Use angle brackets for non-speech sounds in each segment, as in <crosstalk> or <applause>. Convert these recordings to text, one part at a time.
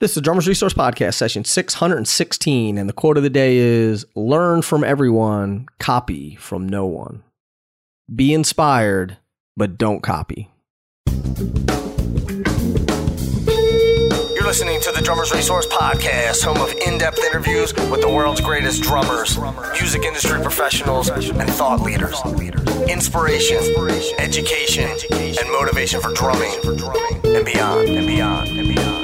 This is the Drummers Resource Podcast, session 616, and the quote of the day is Learn from everyone, copy from no one. Be inspired, but don't copy. You're listening to the Drummers Resource Podcast, home of in depth interviews with the world's greatest drummers, music industry professionals, and thought leaders. Inspiration, education, and motivation for drumming and beyond, and beyond, and beyond.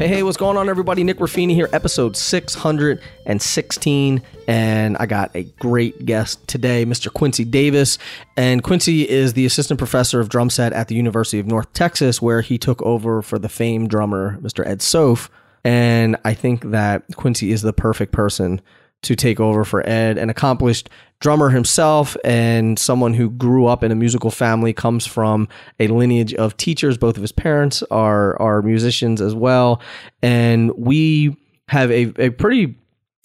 Hey, hey, what's going on, everybody? Nick Ruffini here, episode 616. And I got a great guest today, Mr. Quincy Davis. And Quincy is the assistant professor of drum set at the University of North Texas, where he took over for the famed drummer, Mr. Ed Soph. And I think that Quincy is the perfect person to take over for Ed, an accomplished drummer himself and someone who grew up in a musical family, comes from a lineage of teachers. Both of his parents are are musicians as well, and we have a, a pretty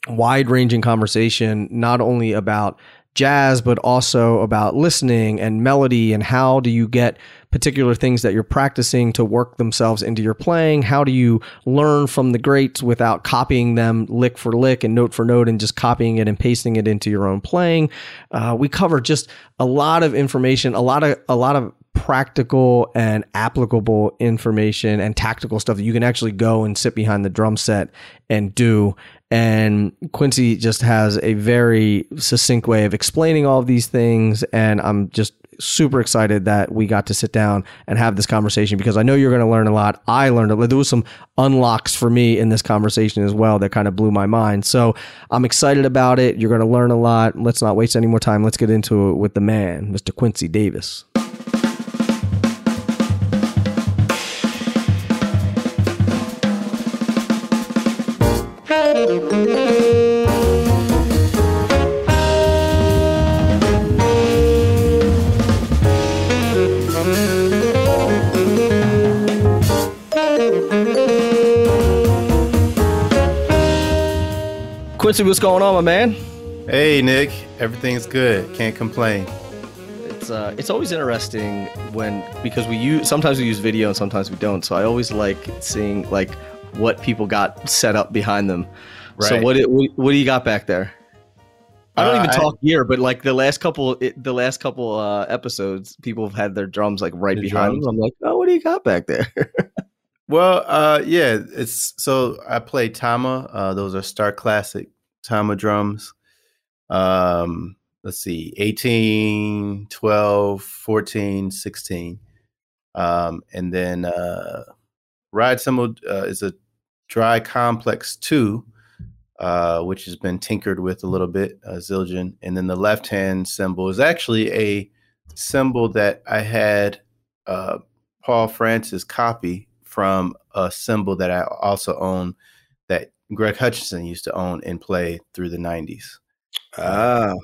wide ranging conversation, not only about jazz, but also about listening and melody and how do you get particular things that you're practicing to work themselves into your playing? How do you learn from the greats without copying them lick for lick and note for note and just copying it and pasting it into your own playing? Uh, we cover just a lot of information, a lot of a lot of practical and applicable information and tactical stuff that you can actually go and sit behind the drum set and do. And Quincy just has a very succinct way of explaining all of these things. And I'm just super excited that we got to sit down and have this conversation because I know you're going to learn a lot. I learned a lot. There was some unlocks for me in this conversation as well that kind of blew my mind. So I'm excited about it. You're going to learn a lot. Let's not waste any more time. Let's get into it with the man, Mr. Quincy Davis. Quincy, what's going on, my man? Hey, Nick. Everything's good. Can't complain. It's uh, it's always interesting when because we use sometimes we use video and sometimes we don't. So I always like seeing like what people got set up behind them. Right. So what, what do you got back there? I don't uh, even talk I, but like the last couple, it, the last couple uh, episodes, people have had their drums like right the behind drums. them. I'm like, oh, what do you got back there? <laughs> well, uh, yeah, it's so I play Tama. Uh, those are Star Classic Tama drums. Um, let's see, 18, 12, 14, 16. Um, and then uh, Ride Cymbal uh, is a dry complex 2, uh, which has been tinkered with a little bit, uh, Zildjian. And then the left hand cymbal is actually a cymbal that I had uh, Paul Francis copy from a cymbal that I also own Greg Hutchinson used to own and play through the 90s. Ah. Uh,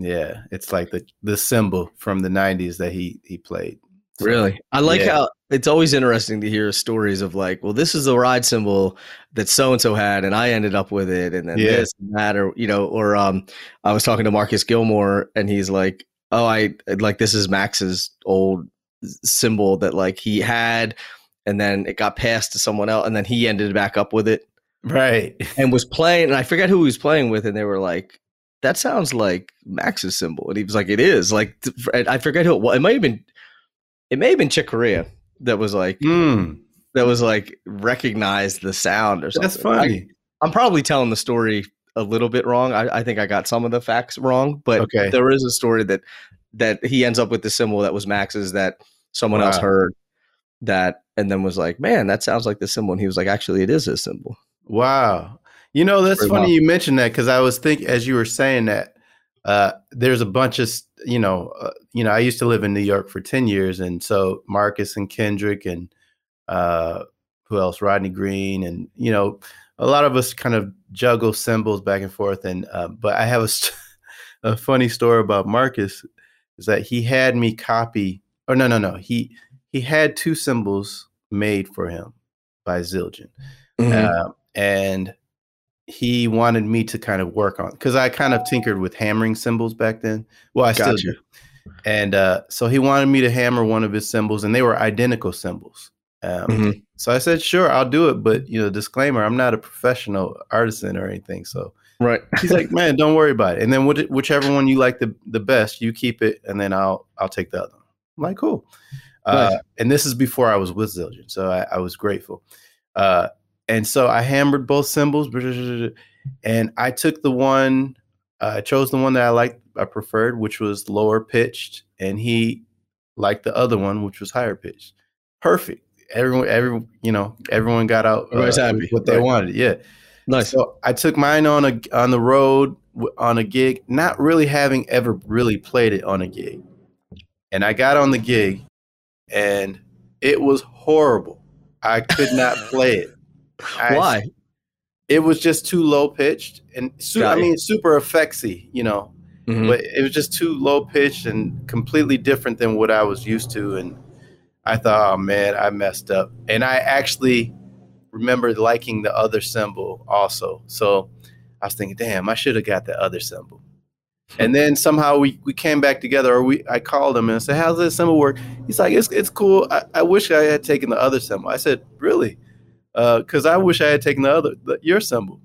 yeah, it's like the the cymbal from the 90s that he he played. So, really? I like yeah. how it's always interesting to hear stories of like, well, this is the ride cymbal that so and so had, and I ended up with it, and then yeah. this and that, or you know, or um, I was talking to Marcus Gilmore, and he's like, oh, I like this is Max's old cymbal that like he had, and then it got passed to someone else, and then he ended back up with it, right <laughs> and was playing and i forget who he was playing with and they were like that sounds like max's cymbal. and he was like it is like i forget who it was it might have been it may have been chick corea that was like mm. that was like recognized the sound or something that's funny I, am probably telling the story a little bit wrong I, I, think i got some of the facts wrong but okay. there is a story that that he ends up with the cymbal that was max's that someone wow. else heard that and then was like man that sounds like the cymbal. and he was like actually it is his cymbal Wow. You know, that's Pretty funny well. you mentioned that because I was thinking as you were saying that uh, there's a bunch of you know uh, you know I used to live in New York for ten years, and so Marcus and Kendrick and uh, who else? Rodney Green, and you know a lot of us kind of juggle cymbals back and forth. And uh, but I have a, st- <laughs> a funny story about Marcus is that he had me copy. Or no, no, no. He he had two cymbals made for him by Zildjian. Mm-hmm. Uh, and he wanted me to kind of work on because I kind of tinkered with hammering cymbals back then. Well, I gotcha. still do. And uh, so he wanted me to hammer one of his cymbals, and they were identical cymbals. Um, mm-hmm. So I said, sure, I'll do it. But, you know, disclaimer, I'm not a professional artisan or anything. So right. he's like, man, don't worry about it. And then whichever one you like the, the best, you keep it. And then I'll, I'll take the other one. I'm like, cool. Uh, nice. and this is before I was with Zildjian. So I, I was grateful. Uh, and so I hammered both cymbals and I took the one, uh, I chose the one that I liked, I preferred, which was lower pitched. And he liked the other one, which was higher pitched. Perfect everyone, every you know, everyone got out uh, happy. what they right. wanted. Yeah, nice. So I took mine on a on the road on a gig, not really having ever really played it on a gig, and I got on the gig, and it was horrible. I could not <laughs> play it. I, Why? It was just too low pitched and su- I mean super effectsy, you know. Mm-hmm. But it was just too low pitched and completely different than what I was used to, and I thought, oh man, I messed up. And I actually remember liking the other cymbal also. So I was thinking, damn, I should have got the other cymbal. And then somehow we, we came back together, or we I called him and I said, "How's this cymbal work?" He's like, "It's it's cool. I, I wish I had taken the other cymbal." I said, "Really?" Because uh, I wish I had taken the other the, your cymbal.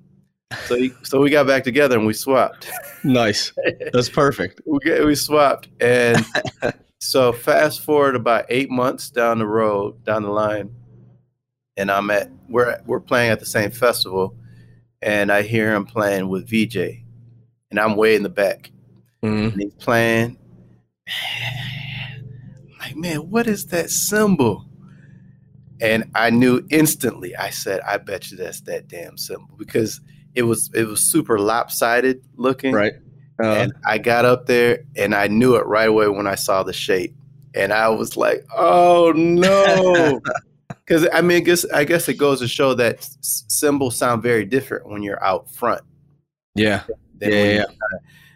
So he, so we got back together and we swapped. Nice. That's perfect. <laughs> we we swapped, and <laughs> So fast forward about eight months down the road, down the line, and I'm at we're we're playing at the same festival, and I hear him playing with Vijay, and I'm way in the back, mm-hmm. and he's playing. <sighs> like, man, what is that cymbal? And I knew instantly. I said, I bet you that's that damn cymbal," because it was it was super lopsided looking, right? Uh, and I got up there and I knew it right away when I saw the shape. And I was like, oh no. <laughs> Because I mean, I guess I guess it goes to show that s- cymbals sound very different when you're out front. Yeah, yeah, yeah.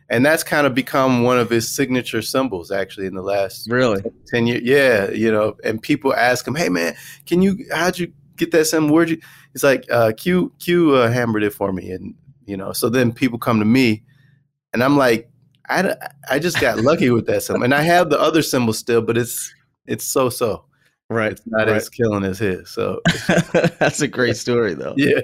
And that's kind of become one of his signature cymbals actually, in the last really ten years. Yeah, you know, and people ask him, "Hey, man, can you? How'd you get that cymbal? Where'd you?" He's like, uh, "Q Q uh, hammered it for me," and you know, so then people come to me and I'm like, I, I just got lucky with that cymbal and I have the other cymbal still, but it's it's so so. Right, it's not right. as killing as his. So <laughs> that's a great story, though. <laughs> yeah,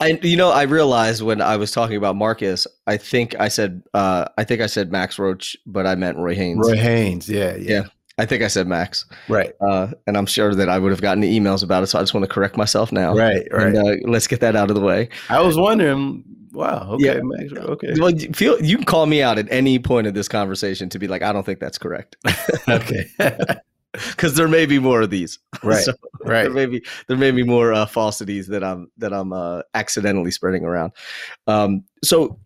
I you know I realized when I was talking about Marcus, I think I said uh, I think I said Max Roach, but I meant Roy Haynes. Roy Haynes, yeah, yeah. yeah. I think I said Max. Right. Uh, and I'm sure that I would have gotten emails about it. So I just want to correct myself now. Right. Right. And, uh, let's get that out of the way. I was wondering Wow. Okay. Yeah. Max, okay. Well, feel you can call me out at any point of this conversation to be like, I don't think that's correct. <laughs> okay. <laughs> Because there may be more of these. <laughs> Right. So right. There may be there may be more uh, falsities that I'm that I'm uh, accidentally spreading around. Um, so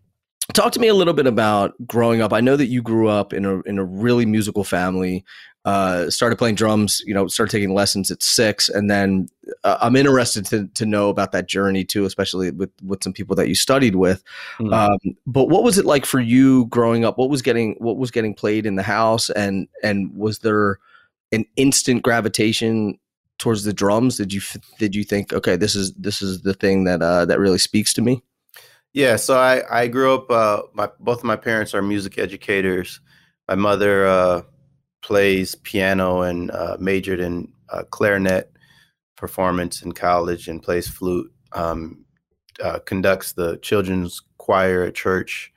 talk to me a little bit about growing up. I know that you grew up in a in a really musical family uh, started playing drums, you know, started taking lessons at six. And then uh, I'm interested to, to know about that journey too, especially with, with some people that you studied with. Mm-hmm. Um, but what was it like for you growing up? What was getting, what was getting played in the house? And, and was there an instant gravitation towards the drums? Did you, did you think, okay, this is, this is the thing that, uh, that really speaks to me? Yeah. So I, I grew up, uh, my, both of my parents are music educators. My mother, uh, plays piano and uh, majored in uh, clarinet performance in college and plays flute. Um, uh, conducts the children's choir at church.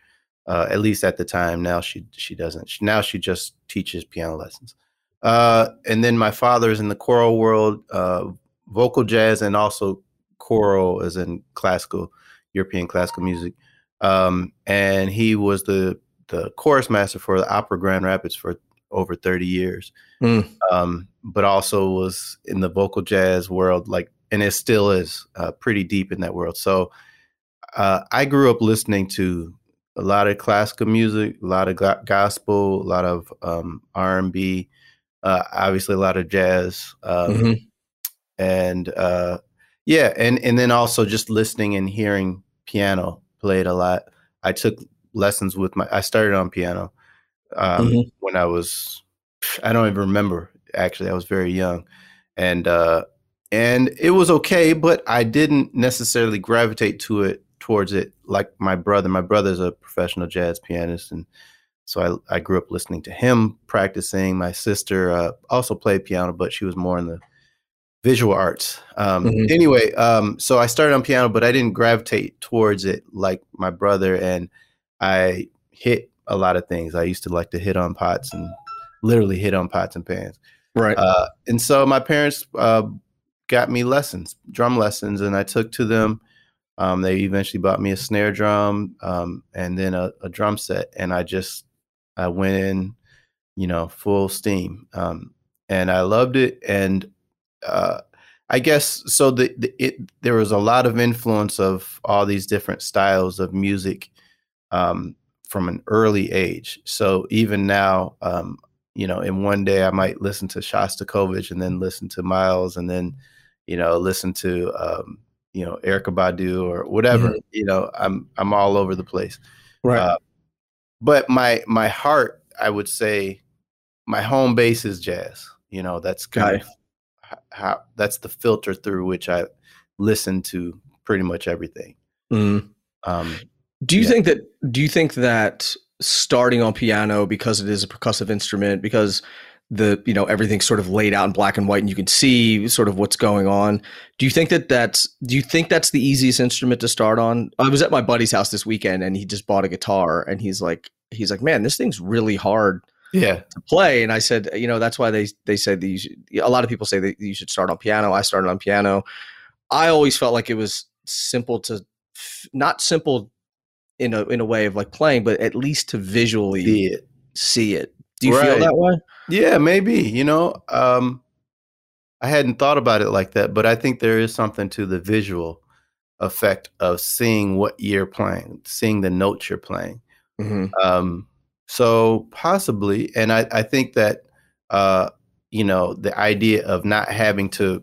Uh, at least at the time. Now she she doesn't. She, now she just teaches piano lessons. Uh, and then my father is in the choral world, uh, vocal jazz, and also choral, as in classical, European classical music. Um, and he was the the chorus master for the Opera Grand Rapids for over 30 years. Mm. Um, but also was in the vocal jazz world, like, and it still is uh, pretty deep in that world. So uh, I grew up listening to a lot of classical music, a lot of gospel, a lot of um, R and B, uh, obviously a lot of jazz, um, mm-hmm. and uh, yeah, and and then also just listening and hearing piano played a lot. I took lessons with my. I started on piano um, mm-hmm. when I was, I don't even remember actually. I was very young, and uh, and it was okay, but I didn't necessarily gravitate to it towards it like my brother. My brother's a professional jazz pianist, and so I I grew up listening to him practicing. My sister uh, also played piano, but she was more in the visual arts. Um, mm-hmm. Anyway, um, so I started on piano, but I didn't gravitate towards it like my brother, and I hit a lot of things. I used to like to hit on pots and literally hit on pots and pans. Right. Uh, and so my parents uh, got me lessons, drum lessons, and I took to them. Um, they eventually bought me a snare drum um, and then a, a, drum set, and I just I went in, you know, full steam, um, and I loved it. And uh, I guess so. The, the, it there was a lot of influence of all these different styles of music um, from an early age. So even now, um, you know, in one day I might listen to Shostakovich and then listen to Miles and then, you know, listen to um, you know Erykah Badu or whatever. Mm-hmm. You know, I'm I'm all over the place. Right. Uh, but my my heart, I would say, my home base is jazz. You know, that's kind of how that's the filter through which I listen to pretty much everything. Mm. Um, do you yeah. think that? Do you think that starting on piano because it is a percussive instrument because the you know everything's sort of laid out in black and white and you can see sort of what's going on do you think that that's do you think that's the easiest instrument to start on i was at my buddy's house this weekend and he just bought a guitar and he's like he's like man this thing's really hard yeah to play and i said you know that's why they they said should, a lot of people say that you should start on piano i started on piano i always felt like it was simple to not simple in a in a way of like playing but at least to visually see it see it do you right. feel that way yeah, maybe. You know, um, I hadn't thought about it like that, but I think there is something to the visual effect of seeing what you're playing, seeing the notes you're playing. Mm-hmm. Um, so possibly, and I, I think that uh, you know the idea of not having to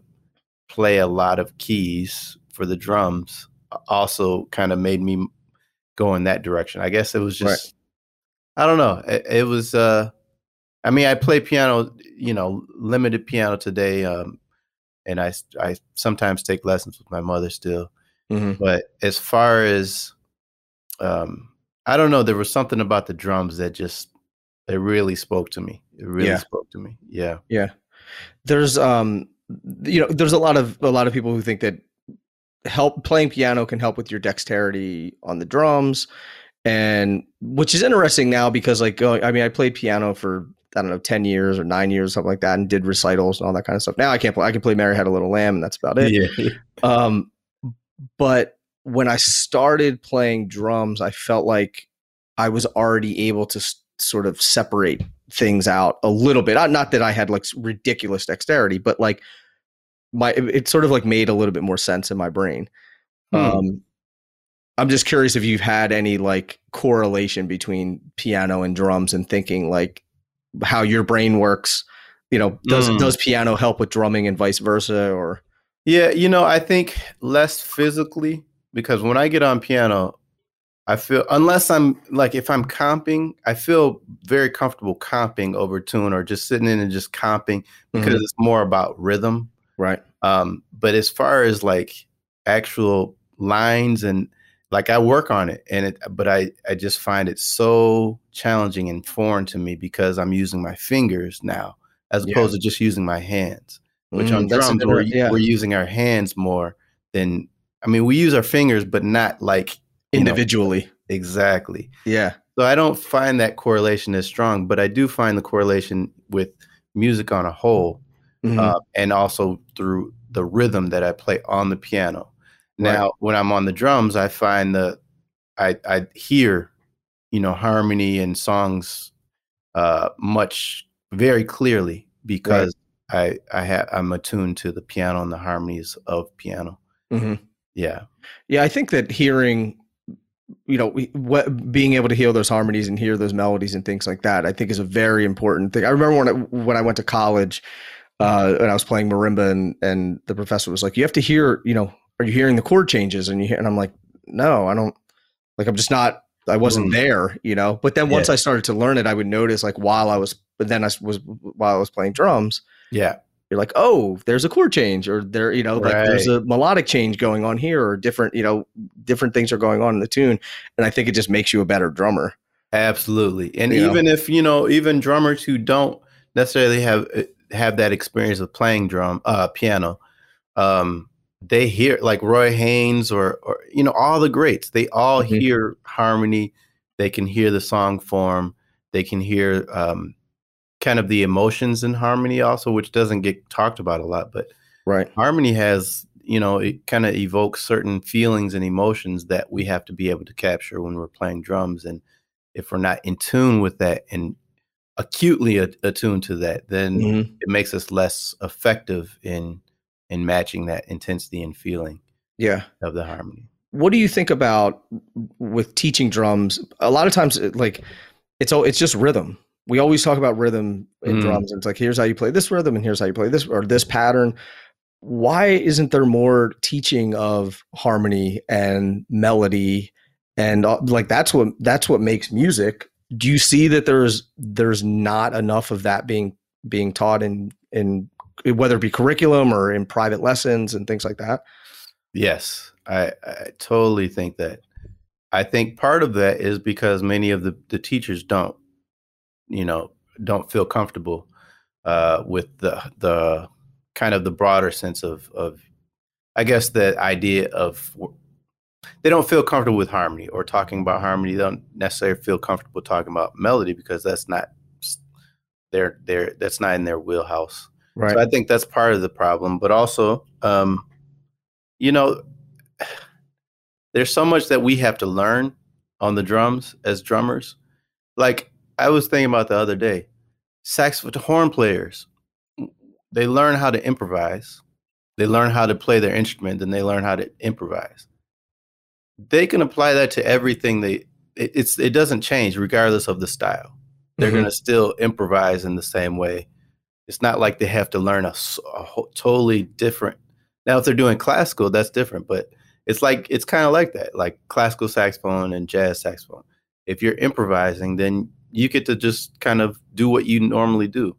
play a lot of keys for the drums also kind of made me go in that direction. I guess it was just right. I don't know. It, it was uh, I mean, I play piano, you know, limited piano today, um, and I I sometimes take lessons with my mother still. Mm-hmm. But as far as, um, I don't know, there was something about the drums that just it really spoke to me. It really yeah. spoke to me. Yeah, yeah. There's um, you know, there's a lot of a lot of people who think that help playing piano can help with your dexterity on the drums and which is interesting now because like I mean I played piano for I don't know, 10 years or nine years, something like that, and did recitals and all that kind of stuff. Now I can't play, I can play Mary Had a Little Lamb, and that's about it. <laughs> Yeah. Um, but when I started playing drums, I felt like I was already able to s- sort of separate things out a little bit. Not that I had like ridiculous dexterity, but like my, it sort of like made a little bit more sense in my brain. Hmm. Um, I'm just curious if you've had any like correlation between piano and drums and thinking like how your brain works. You know, does mm. does piano help with drumming and vice versa or Yeah, you know, I think less physically because when I get on piano, I feel unless I'm like if I'm comping, I feel very comfortable comping over tune or just sitting in and just comping because mm-hmm. it's more about rhythm. Right. Um, but as far as like actual lines and like I work on it and it but I I just find it so challenging and foreign to me because I'm using my fingers now as yeah. opposed to just using my hands. Which mm, on drums we're, yeah. we're using our hands more than I mean we use our fingers but not like individually. Know, exactly. Yeah. So I don't find that correlation as strong, but I do find the correlation with music on a whole, mm-hmm. uh, and also through the rhythm that I play on the piano. Now, when I'm on the drums, I find that I I hear, you know, harmony and songs uh, much very clearly because right. I I have I'm attuned to the piano and the harmonies of piano. Mm-hmm. Yeah, yeah. I think that hearing, you know, what, being able to hear those harmonies and hear those melodies and things like that, I think is a very important thing. I remember when I, when I went to college. Uh, and I was playing marimba, and and the professor was like, "You have to hear, you know, are you hearing the chord changes? And you hear, and I'm like, no, I don't like, I'm just not, I wasn't mm. there, you know? But then once yeah. I started to learn it, I would notice like while I was, but then I was, while I was playing drums. Yeah. You're like, oh, there's a chord change or there, you know, like there's a melodic change going on here or different, you know, different things are going on in the tune. And I think it just makes you a better drummer. Absolutely. And you even know? if, you know, even drummers who don't necessarily have, have that experience of playing drum, uh, piano, um, they hear like Roy Haynes or or you know all the greats. They all Mhm. hear harmony. They can hear the song form. They can hear um, kind of the emotions in harmony also, which doesn't get talked about a lot. But Right. harmony has you know it kind of evokes certain feelings and emotions that we have to be able to capture when we're playing drums. And if we're not in tune with that and acutely a- attuned to that, then Mhm. it makes us less effective in in matching that intensity and feeling Yeah. of the harmony. what do you think about with teaching drums a lot of times like it's all it's just rhythm we always talk about rhythm in Mm. drums it's like here's how you play this rhythm and here's how you play this or this pattern. Why isn't there more teaching of harmony and melody and uh, like that's what that's what makes music. Do you see that there's there's not enough of that being being taught in in whether it be curriculum or in private lessons and things like that? Yes, I, I totally think that. I think part of that is because many of the, the teachers don't, you know, don't feel comfortable uh, with the the kind of the broader sense of of, I guess the idea of they don't feel comfortable with harmony or talking about harmony. They don't necessarily feel comfortable talking about melody because that's not their their that's not in their wheelhouse. right So I think that's part of the problem. But also, um, you know, <sighs> there's so much that we have to learn on the drums as drummers. Like I was thinking about the other day, saxophone horn players, they learn how to improvise. They learn how to play their instrument, and they learn how to improvise. They can apply that to everything. They it, it's it doesn't change regardless of the style. They're Mhm. going to still improvise in the same way. It's not like they have to learn a whole, totally different. Now, if they're doing classical, that's different. But it's like it's kind of like that, like classical saxophone and jazz saxophone. If you're improvising, then you get to just kind of do what you normally do.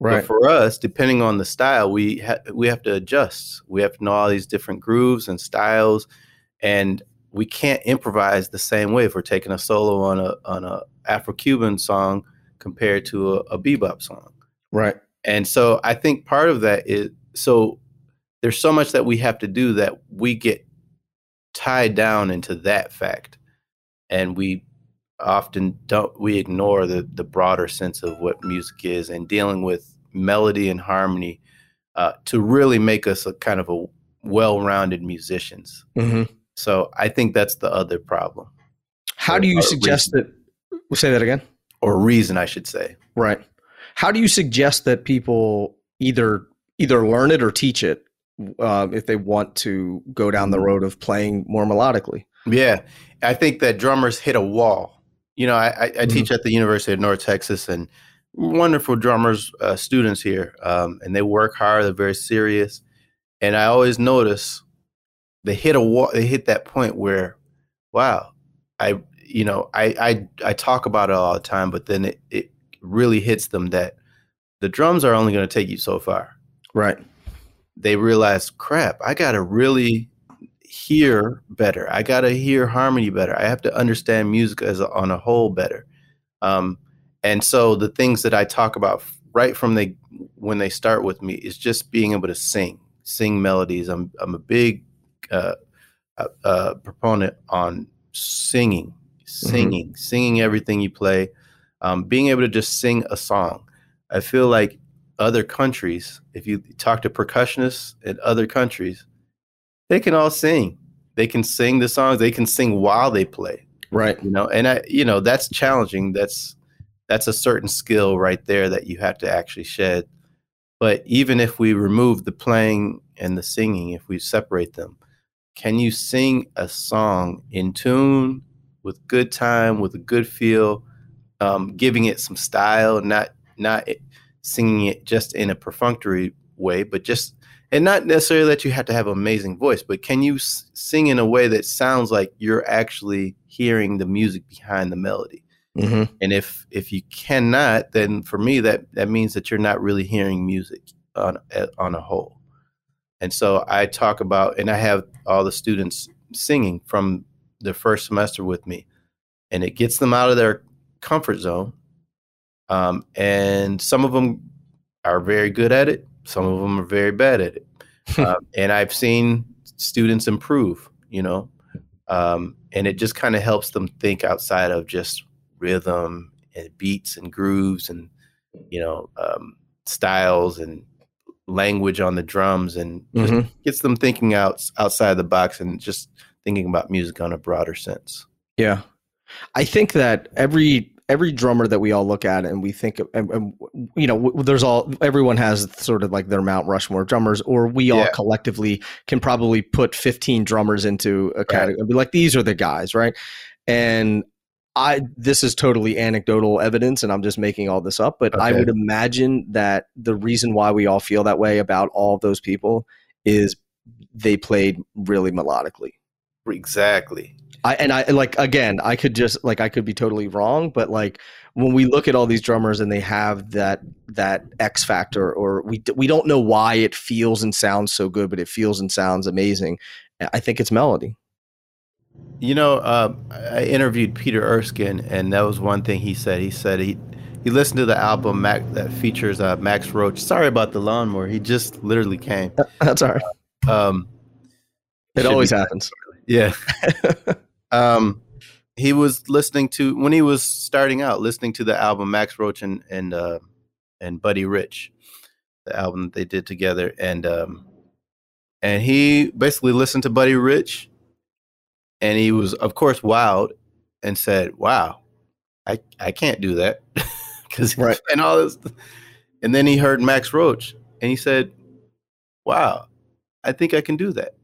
right But for us, depending on the style, we ha- we have to adjust. We have to know all these different grooves and styles, and we can't improvise the same way if we're taking a solo on a on a Afro Cuban song compared to a, a bebop song. right And so I think part of that is so there's so much that we have to do that we get tied down into that fact, and we often don't we ignore the the broader sense of what music is and dealing with melody and harmony uh, to really make us a kind of a well-rounded musicians. hmm So I think that's the other problem How do you Or suggest that? We say that again. or reason, I should say. Right. How do you suggest that people either either learn it or teach it uh, if they want to go down the road of playing more melodically? Yeah, I think that drummers hit a wall. You know, I, I, I Mhm. teach at the University of North Texas, and wonderful drummers, uh, students here, um, and they work hard. They're very serious, and I always notice they hit a wall. They hit that point where, wow, I, you know, I I I talk about it all the time, but then it it really hits them that the drums are only going to take you so far Right. they realize, crap, I got to really hear better. I got to hear harmony better. I have to understand music as a, on a whole better. Um, and so the things that I talk about right from the when they start with me is just being able to sing, sing melodies. I'm I'm a big uh, uh, uh, proponent on singing, singing, singing everything you play, um, being able to just sing a song. I feel like other countries, if you talk to percussionists in other countries, they can all sing. They can sing the songs. They can sing while they play. Right. You know, and I, you know, that's challenging. That's that's a certain skill right there that you have to actually shed. But even if we remove the playing and the singing, if we separate them, can you sing a song in tune with good time, with a good feel, um, giving it some style, not not singing it just in a perfunctory way, but just and not necessarily that you have to have an amazing voice, but can you s- sing in a way that sounds like you're actually hearing the music behind the melody? hmm And if if you cannot, then for me that that means that you're not really hearing music on on a whole. And so I talk about, and I have all the students singing from the first semester with me, and it gets them out of their comfort zone. Um, and some of them are very good at it. Some of them are very bad at it. <laughs> um, and I've seen students improve. You know, um, and it just kind of helps them think outside of just rhythm and beats and grooves and you know um, styles and language on the drums and mm-hmm. gets them thinking out outside the box and just thinking about music on a broader sense. Yeah. I think that every every drummer that we all look at and we think and, and you know there's all everyone has sort of like their Mount Rushmore drummers or we all collectively can probably put 15 drummers into a category right. like these are the guys right and I this is totally anecdotal evidence and I'm just making all this up but okay. I would imagine that the reason why we all feel that way about all of those people is they played really melodically exactly I and I like again, I could just like I could be totally wrong, but like when we look at all these drummers and they have that that X factor, or we we don't know why it feels and sounds so good, but it feels and sounds amazing. I think it's melody. You know, uh, I interviewed Peter Erskine, and that was one thing he said. He said he he listened to the album Mac, that features uh, Max Roach. Sorry about the lawnmower; he just literally came. <laughs> That's all right. Um, it always happens. Yeah. <laughs> <laughs> Um, he was listening to when he was starting out, listening to the album Max Roach and and uh, and Buddy Rich, the album that they did together, and um, and he basically listened to Buddy Rich, and he was of course wowed, and said, "Wow, I I can't do that," <laughs> because right. and all this, and then he heard Max Roach, and he said, "Wow, I think I can do that."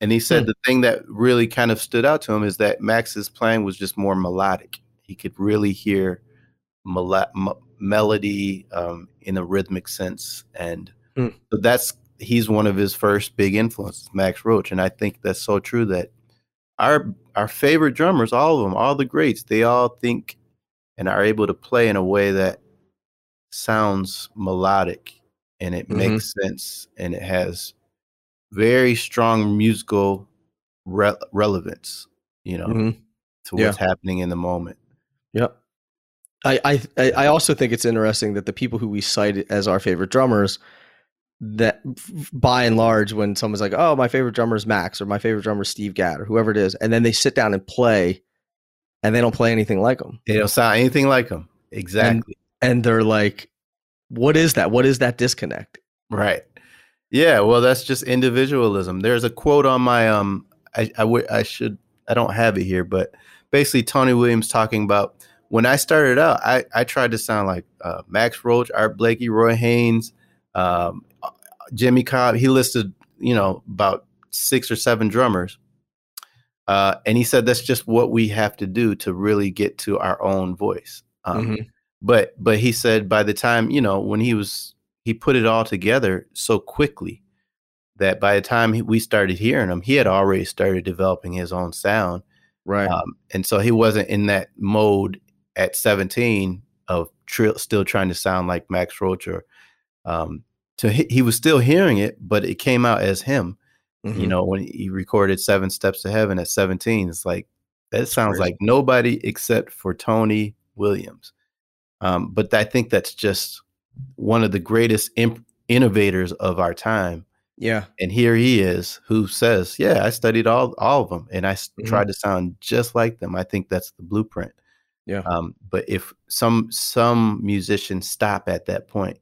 And he said hmm. the thing that really kind of stood out to him is that Max's playing was just more melodic. He could really hear mel- m- melody um, in a rhythmic sense, and hmm. so that's he's one of his first big influences, Max Roach. And I think that's so true that our our favorite drummers, all of them, all the greats, they all think and are able to play in a way that sounds melodic and it mm-hmm. makes sense and it has very strong musical re- relevance, you know, mm-hmm. to what's yeah. happening in the moment. Yep. I, I I also think it's interesting that the people who we cite as our favorite drummers, that by and large, when someone's like, "Oh, my favorite drummer is Max," or "My favorite drummer is Steve Gadd," or whoever it is, and then they sit down and play, and they don't play anything like them. They don't sound anything like them. Exactly. And, and they're like, "What is that? What is that disconnect?" Right. Yeah, well, that's just individualism. There's a quote on my um, I, I, w- I should I don't have it here, but basically Tony Williams talking about when I started out, I I tried to sound like uh, Max Roach, Art Blakey, Roy Haynes, um, Jimmy Cobb. He listed you know about six or seven drummers, uh, and he said that's just what we have to do to really get to our own voice. Um, mm-hmm. But but he said by the time you know when he was he put it all together so quickly that by the time we started hearing him, he had already started developing his own sound. Right. Um, and so he wasn't in that mode at 17 of tr- still trying to sound like Max Roach or, um, so he, he, was still hearing it, but it came out as him. Mm-hmm. You know, when he recorded Seven Steps to Heaven at 17, it's like, that sounds like nobody except for Tony Williams. Um, but I think that's just one of the greatest imp- innovators of our time. Yeah. And here he is who says, "Yeah, I studied all all of them and I mm-hmm. tried to sound just like them." I think that's the blueprint. Yeah. Um, but if some some musicians stop at that point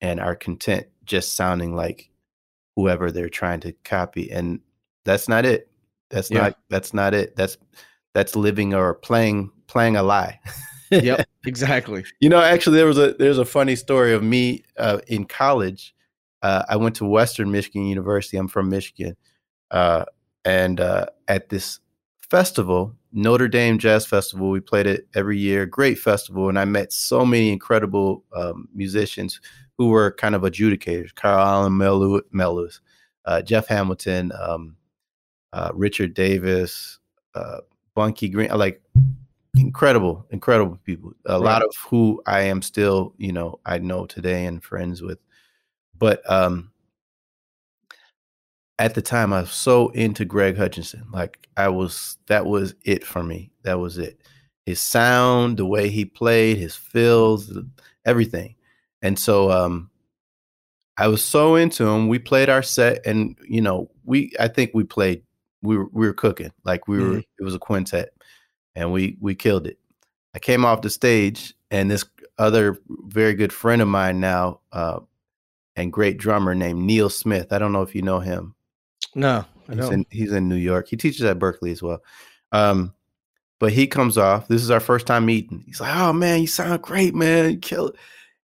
and are content just sounding like whoever they're trying to copy and that's not it. That's yeah. not that's not it. That's that's living or playing playing a lie. <laughs> yep, <laughs> exactly. You know, actually, there was a there's a funny story of me uh, in college. Uh, I went to Western Michigan University. I'm from Michigan, uh, and uh, at this festival, Notre Dame Jazz Festival, we played it every year. Great festival, and I met so many incredible um, musicians who were kind of adjudicators. Carl Allen Mel uh, Jeff Hamilton, um, uh, Richard Davis, Bunky Green, like incredible, incredible people. A right. lot of who I am still, you know, I know today and friends with. But um at the time I was so into Greg Hutchinson. Like I was that was it for me. That was it. His sound, the way he played, his fills, everything. And so um I was so into him. We played our set, and you know, we I think we played. We were we were cooking like we were. Mhm. It was a quintet, and we we killed it. I came off the stage, and this other very good friend of mine now, uh, and great drummer named Neil Smith. I don't know if you know him. No, I He's don't. in he's in New York. He teaches at Berklee as well. Um, but he comes off. This is our first time meeting. He's like, "Oh man, you sound great, man. You kill it."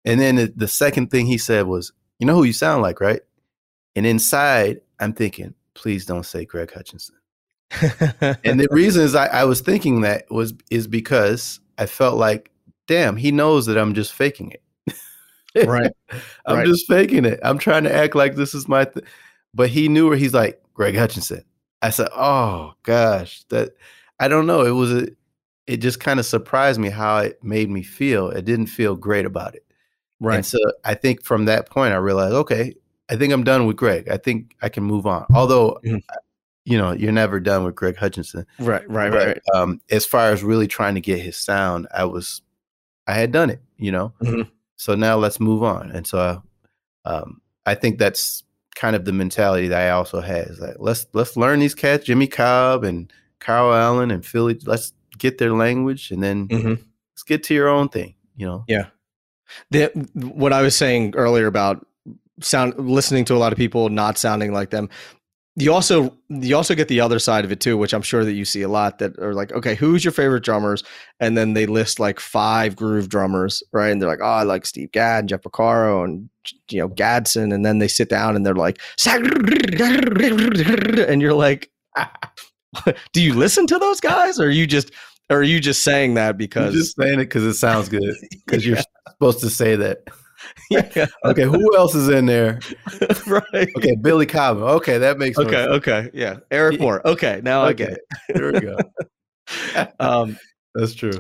And then the, the second thing he said was, "You know who you sound like, right?" And inside, I'm thinking, "Please don't say Greg Hutchinson." And the reason is I, I was thinking that was is because I felt like, damn, he knows that I'm just faking it. <laughs> Right. I'm Right. just faking it. I'm trying to act like this is my th-. but he knew where he's like, Greg Hutchinson. I said, Oh gosh, that I don't know. It was a it just kind of surprised me how it made me feel. It didn't feel great about it. And right. so I think from that point I realized, okay, I think I'm done with Greg. I think I can move on. Although Mhm. You know, you're never done with Greg Hutchinson. Right. Right. But, Right. Um, as far as really trying to get his sound, I was, I had done it, you know. Mhm. So now let's move on. And so, um, I think that's kind of the mentality that I also had. Is like let's let's learn these cats, Jimmy Cobb and Carl Allen and Philly. Let's get their language, and then Mhm. let's get to your own thing. You know. Yeah. The, what I was saying earlier about sound listening to a lot of people not sounding like them. You also you also get the other side of it too, which I'm sure that you see a lot that are like, okay, who's your favorite drummers? And then they list like five groove drummers, right? And they're like, oh, I like Steve Gadd, Jeff Porcaro, and you know Gadson. And then they sit down and they're like, <laughs> and you're like, <laughs> do you listen to those guys, or are you just or are you just saying that I'm because just saying it because it sounds good. Because <laughs> you're supposed to say that. <laughs> yeah, Okay, who else is in there? <laughs> right? Okay, Billy Cobb. Okay, that makes Okay, okay, yeah. Eric Moore. Okay, now I get Okay, There we go. <laughs> Um, That's true.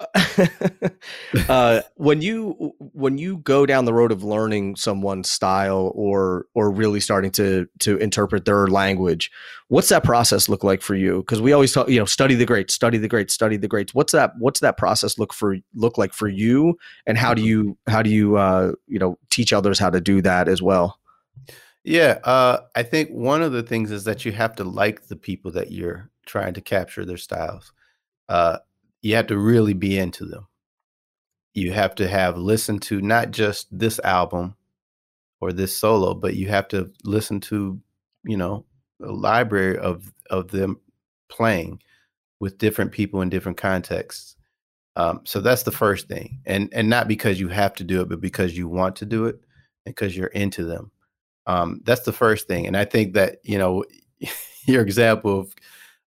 <laughs> uh, when you when you go down the road of learning someone's style or or really starting to to interpret their language, what's that process look like for you? Because we always talk, you know, study the greats, study the greats, study the greats. What's that? What's that process look for look like for you? And how do you how do you uh, you know teach others how to do that as well? Yeah, uh, I think one of the things is that you have to like the people that you're trying to capture their styles. Uh, you have to really be into them. You have to have listened to not just this album or this solo, but you have to listen to, you know, a library of of them playing with different people in different contexts. Um, so that's the first thing, and and not because you have to do it, but because you want to do it, because you're into them. Um, that's the first thing, and I think that you know <laughs> your example of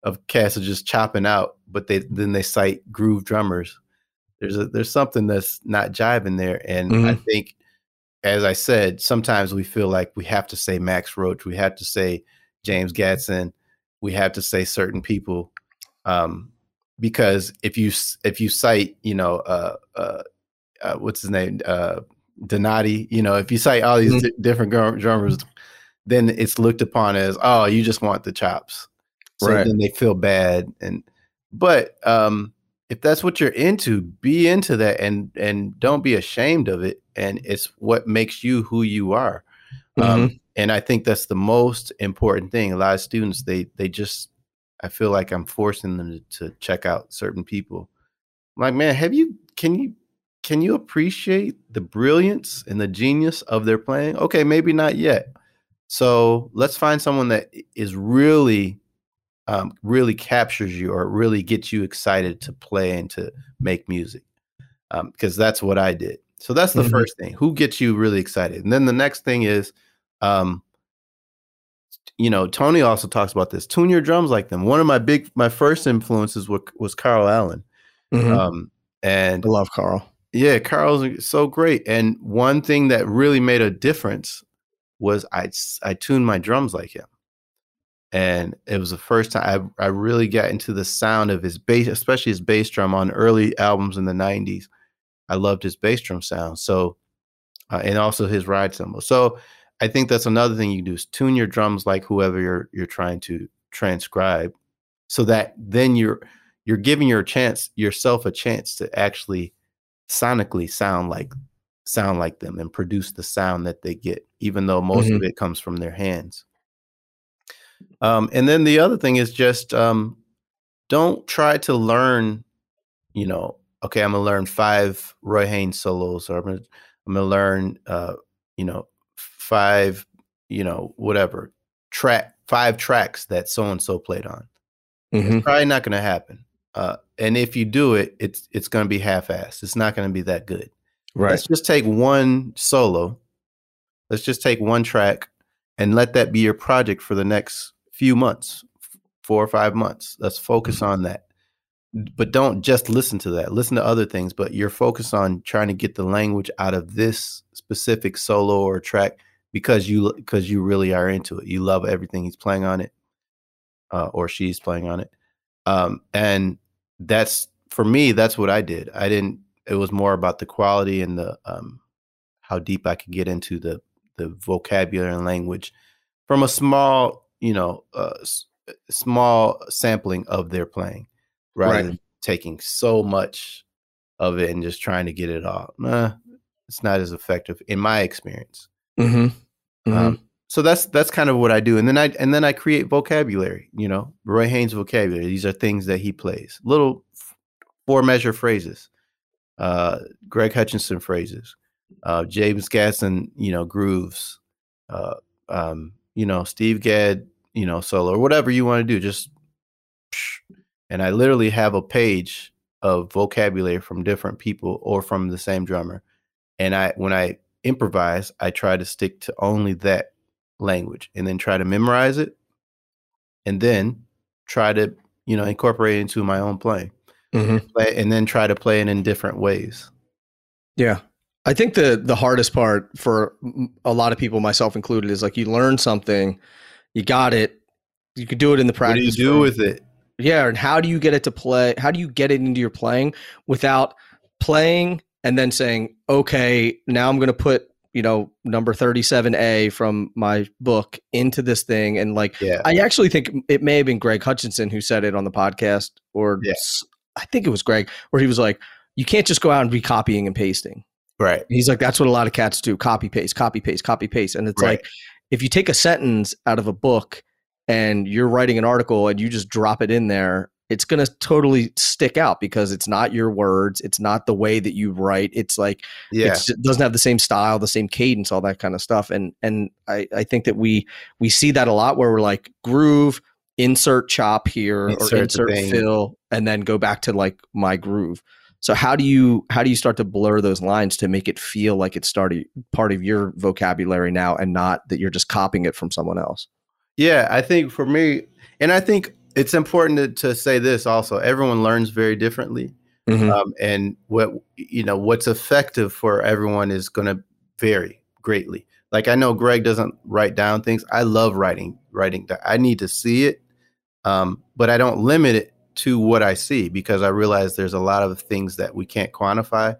of cats are just chopping out, but they then they cite groove drummers. There's a there's something that's not jiving there, and I Mhm. think, as I said, sometimes we feel like we have to say Max Roach, we have to say James Gadson, we have to say certain people, um, because if you if you cite you know uh, uh, uh, what's his name uh, Donati, you know if you cite all these Mhm. di- different drummers, then it's looked upon as oh you just want the chops, so Right. then they feel bad and but um, if that's what you're into, be into that and and don't be ashamed of it. And it's what makes you who you are. Um, and I think that's the most important thing. A lot of students they they just I feel like I'm forcing them to, to check out certain people. I'm like, man, have you can you can you appreciate the brilliance and the genius of their playing? Okay, maybe not yet. So let's find someone that is really um, really captures you or really gets you excited to play and to make music because that's what I did. So that's the Mhm. first thing. Who gets you really excited? And then the next thing is, um, you know, Tony also talks about this. Tune your drums like them. One of my big, my first influences was, was Carl Allen. Mhm. Um, and I love Carl. yeah, Carl's so great. And one thing that really made a difference was I I tuned my drums like him, and it was the first time I I really got into the sound of his bass, especially his bass drum on early albums in the '90s. I loved his bass drum sound. So, uh, and also his ride cymbal. So, I think that's another thing you do is tune your drums like whoever you're you're trying to transcribe, so that then you're you're giving your chance yourself a chance to actually sonically sound like sound like them and produce the sound that they get, even though most mm-hmm. of it comes from their hands. Um, and then the other thing is just um, don't try to learn, you know, okay, I'm gonna learn five Roy Haynes solos, or I'm gonna, I'm gonna learn, uh, you know, five, you know, whatever track, five tracks that so and so played on. Mm-hmm. It's probably not gonna happen. Uh, and if you do it, it's it's gonna be half-assed. It's not gonna be that good. Right. Let's just take one solo. Let's just take one track and let that be your project for the next few months, four or five months. Let's focus on that. But don't just listen to that. Listen to other things, but you're focused on trying to get the language out of this specific solo or track because you because you really are into it. You love everything he's playing on it, uh, or she's playing on it, um, and that's for me. That's what I did. I didn't it was more about the quality and the um, how deep I could get into the the vocabulary and language from a small, you know, uh, s- small sampling of their playing, rather right. than taking so much of it and just trying to get it all. Nah, it's not as effective in my experience. Mm-hmm. Mm-hmm. Um, so that's that's kind of what I do, and then I and then I create vocabulary. You know, Roy Haynes vocabulary. These are things that he plays, little four measure phrases uh, Greg Hutchinson phrases, uh, James Gadson, you know, grooves, uh, um, you know, Steve Gadd, you know, solo or whatever you want to do. Just, and I literally have a page of vocabulary from different people or from the same drummer. And I, when I improvise, I try to stick to only that language and then try to memorize it and then try to, you know, incorporate it into my own playing mm-hmm. play, and then try to play it in different ways. Yeah. I think the the hardest part for a lot of people, myself included, is like you learn something, you got it, you could do it in the practice. What do you do with it? Yeah, and how do you get it to play? How do you get it into your playing without playing and then saying, "Okay, now I'm going to put you know number 37a from my book into this thing and like yeah. i actually think it may have been greg hutchinson who said it on the podcast or yeah. I think it was Greg, where he was like, you can't just go out and be copying and pasting. Right. He's like, that's what a lot of cats do copy, paste, copy, paste, copy, paste. And it's right. like, if you take a sentence out of a book and you're writing an article and you just drop it in there, it's going to totally stick out because it's not your words. It's not the way that you write. It's like, yeah. It's, it doesn't have the same style, the same cadence, all that kind of stuff. And, and I, I think that we, we see that a lot where we're like groove, insert chop here insert or insert fill and then go back to like my groove so how do you how do you start to blur those lines to make it feel like it's starting part of your vocabulary now and not that you're just copying it from someone else? Yeah i think for me and i think it's important to, to say this also everyone learns very differently mm-hmm. um, and what you know what's effective for everyone is going to vary greatly. Like i know greg doesn't write down things. I love writing writing i need to see it um, but I don't limit it to what I see because I realize there's a lot of things that we can't quantify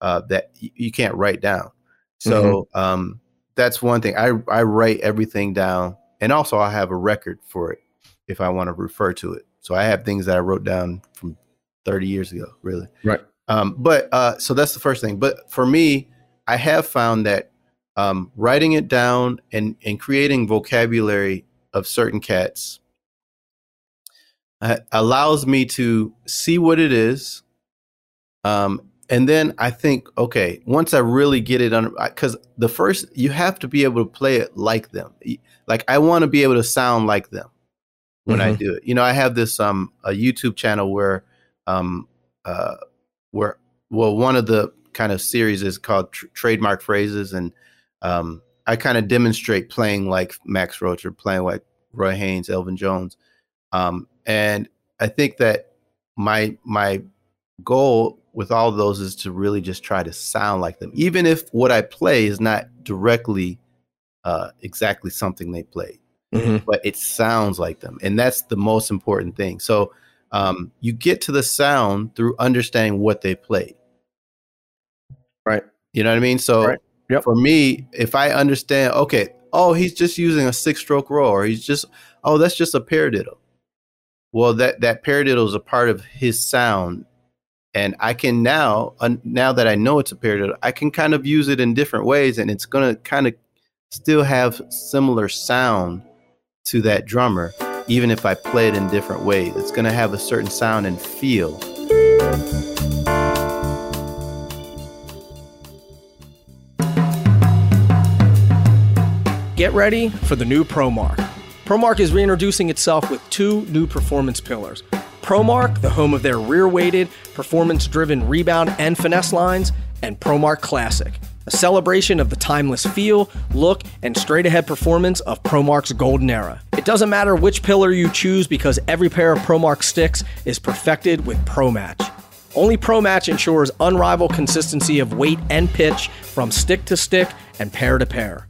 uh, that y- you can't write down. So mm-hmm. um, that's one thing. I I write everything down, and also I have a record for it if I want to refer to it. So I have things that I wrote down from 30 years ago, really. Right. Um, but uh, so that's the first thing. But for me, I have found that um, writing it down and and creating vocabulary of certain cats uh, allows me to see what it is. Um, and then I think, okay, once I really get it under, because the first, you have to be able to play it like them. Like I want to be able to sound like them when mm-hmm. I do it. You know, I have this um a YouTube channel where um uh where well one of the kind of series is called tr- trademark phrases and um I kind of demonstrate playing like Max Roach or playing like Roy Haynes, Elvin Jones. Um, and I think that my my goal with all of those is to really just try to sound like them, even if what I play is not directly uh, exactly something they play, mm-hmm. but it sounds like them, and that's the most important thing. So um, you get to the sound through understanding what they played, right? You know what I mean? So right. yep. for me, if I understand, okay, oh, he's just using a six-stroke roll, or he's just, oh, that's just a paradiddle well, that that paradiddle is a part of his sound, and I can now uh, now that I know it's a paradiddle, I can kind of use it in different ways, and it's gonna kind of still have similar sound to that drummer, even if I play it in different ways. It's gonna have a certain sound and feel. Get ready for the new ProMark. ProMark is reintroducing itself with two new performance pillars. ProMark, the home of their rear weighted, performance driven rebound and finesse lines, and ProMark Classic, a celebration of the timeless feel, look, and straight ahead performance of ProMark's golden era. It doesn't matter which pillar you choose because every pair of ProMark sticks is perfected with ProMatch. Only ProMatch ensures unrivaled consistency of weight and pitch from stick to stick and pair to pair.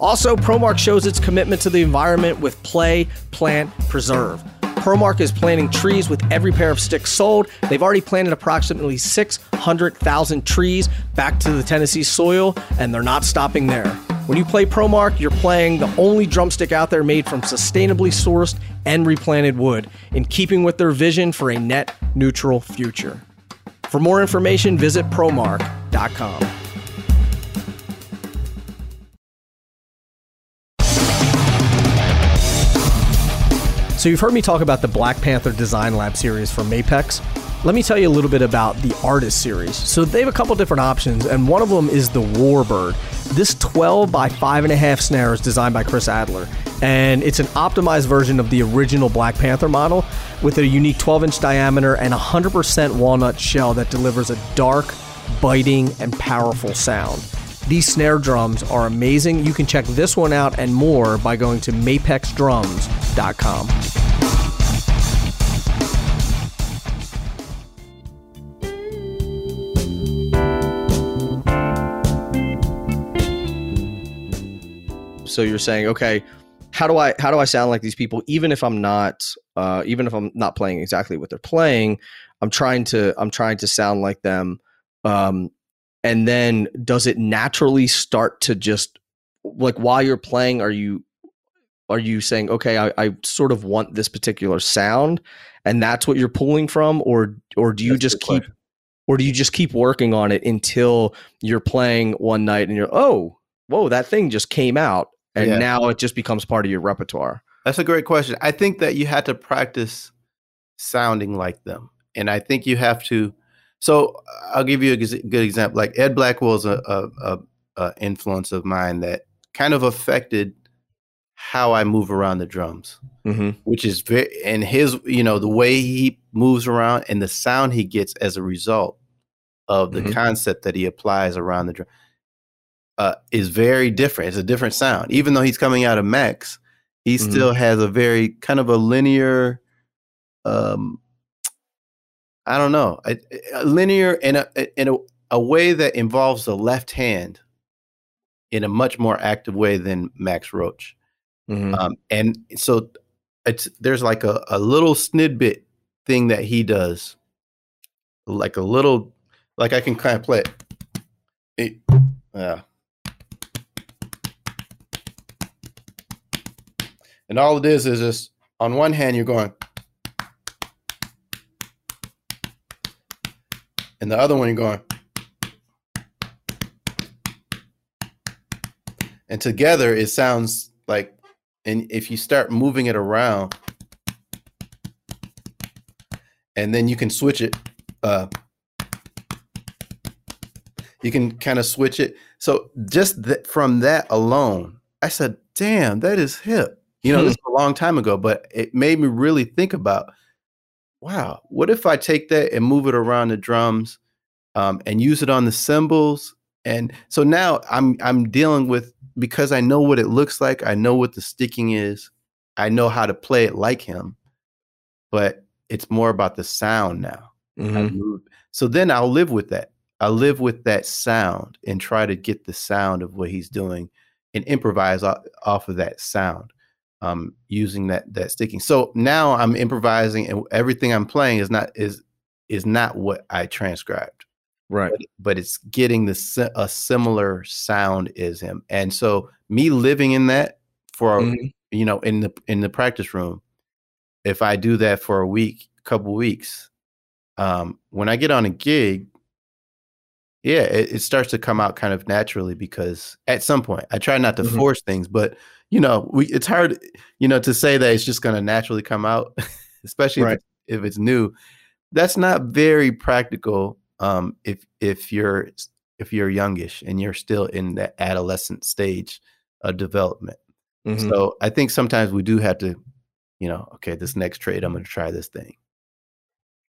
Also, ProMark shows its commitment to the environment with play, plant, preserve. ProMark is planting trees with every pair of sticks sold. They've already planted approximately 600,000 trees back to the Tennessee soil, and they're not stopping there. When you play ProMark, you're playing the only drumstick out there made from sustainably sourced and replanted wood, in keeping with their vision for a net neutral future. For more information, visit promark.com. So you've heard me talk about the Black Panther Design Lab series from Mapex. Let me tell you a little bit about the Artist series. So they have a couple different options, and one of them is the Warbird. This 12 by 5.5 snare is designed by Chris Adler, and it's an optimized version of the original Black Panther model with a unique 12 inch diameter and 100% walnut shell that delivers a dark, biting, and powerful sound. These snare drums are amazing. You can check this one out and more by going to mapexdrums.com. So you're saying, okay, how do I how do I sound like these people even if I'm not uh, even if I'm not playing exactly what they're playing, I'm trying to I'm trying to sound like them um, and then does it naturally start to just like while you're playing are you are you saying okay I, I sort of want this particular sound and that's what you're pulling from? Or or do you that's just keep or do you just keep working on it until you're playing one night and you're oh whoa that thing just came out and yeah. now it just becomes part of your repertoire? That's a great question. I think that you had to practice sounding like them and i think you have to so I'll give you a good example. Like Ed Blackwell's a, a, a, a influence of mine that kind of affected how I move around the drums, mm-hmm. which is very and his you know the way he moves around and the sound he gets as a result of the mm-hmm. concept that he applies around the drum uh, is very different. It's a different sound. Even though he's coming out of Max, he mm-hmm. still has a very kind of a linear um, I don't know, a, a linear in a in a, a way that involves the left hand in a much more active way than Max Roach. Mm-hmm. Um, and so it's there's like a, a little snidbit thing that he does, like a little, like I can kind of play it. yeah. And all it is is just on one hand you're going and the other one you're going. And together it sounds like, and if you start moving it around, and then you can switch it, uh, you can kind of switch it. So just th- from that alone, I said, damn, that is hip. You know, this was a long time ago, but it made me really think about wow, what if I take that and move it around the drums um, and use it on the cymbals? And so now I'm I'm dealing with because I know what it looks like, I know what the sticking is, I know how to play it like him, but it's more about the sound now. Mm-hmm. So then I'll live with that. I'll live with that sound and try to get the sound of what he's doing and improvise off of that sound um, using that that sticking. So now I'm improvising, and everything I'm playing is not is is not what I transcribed, right? But, but it's getting the a similar sound as him, and so me living in that for mm-hmm. you know in the in the practice room, if I do that for a week, couple weeks, um, when I get on a gig, yeah, it, it, starts to come out kind of naturally because at some point I try not to mm-hmm. force things, but you know, we it's hard, you know, to say that it's just going to naturally come out, <laughs> especially right. if, if, it's new. That's not very practical um, if if you're if you're youngish and you're still in that adolescent stage of development. Mm-hmm. So I think sometimes we do have to, you know, okay, this next trade, I'm going to try this thing.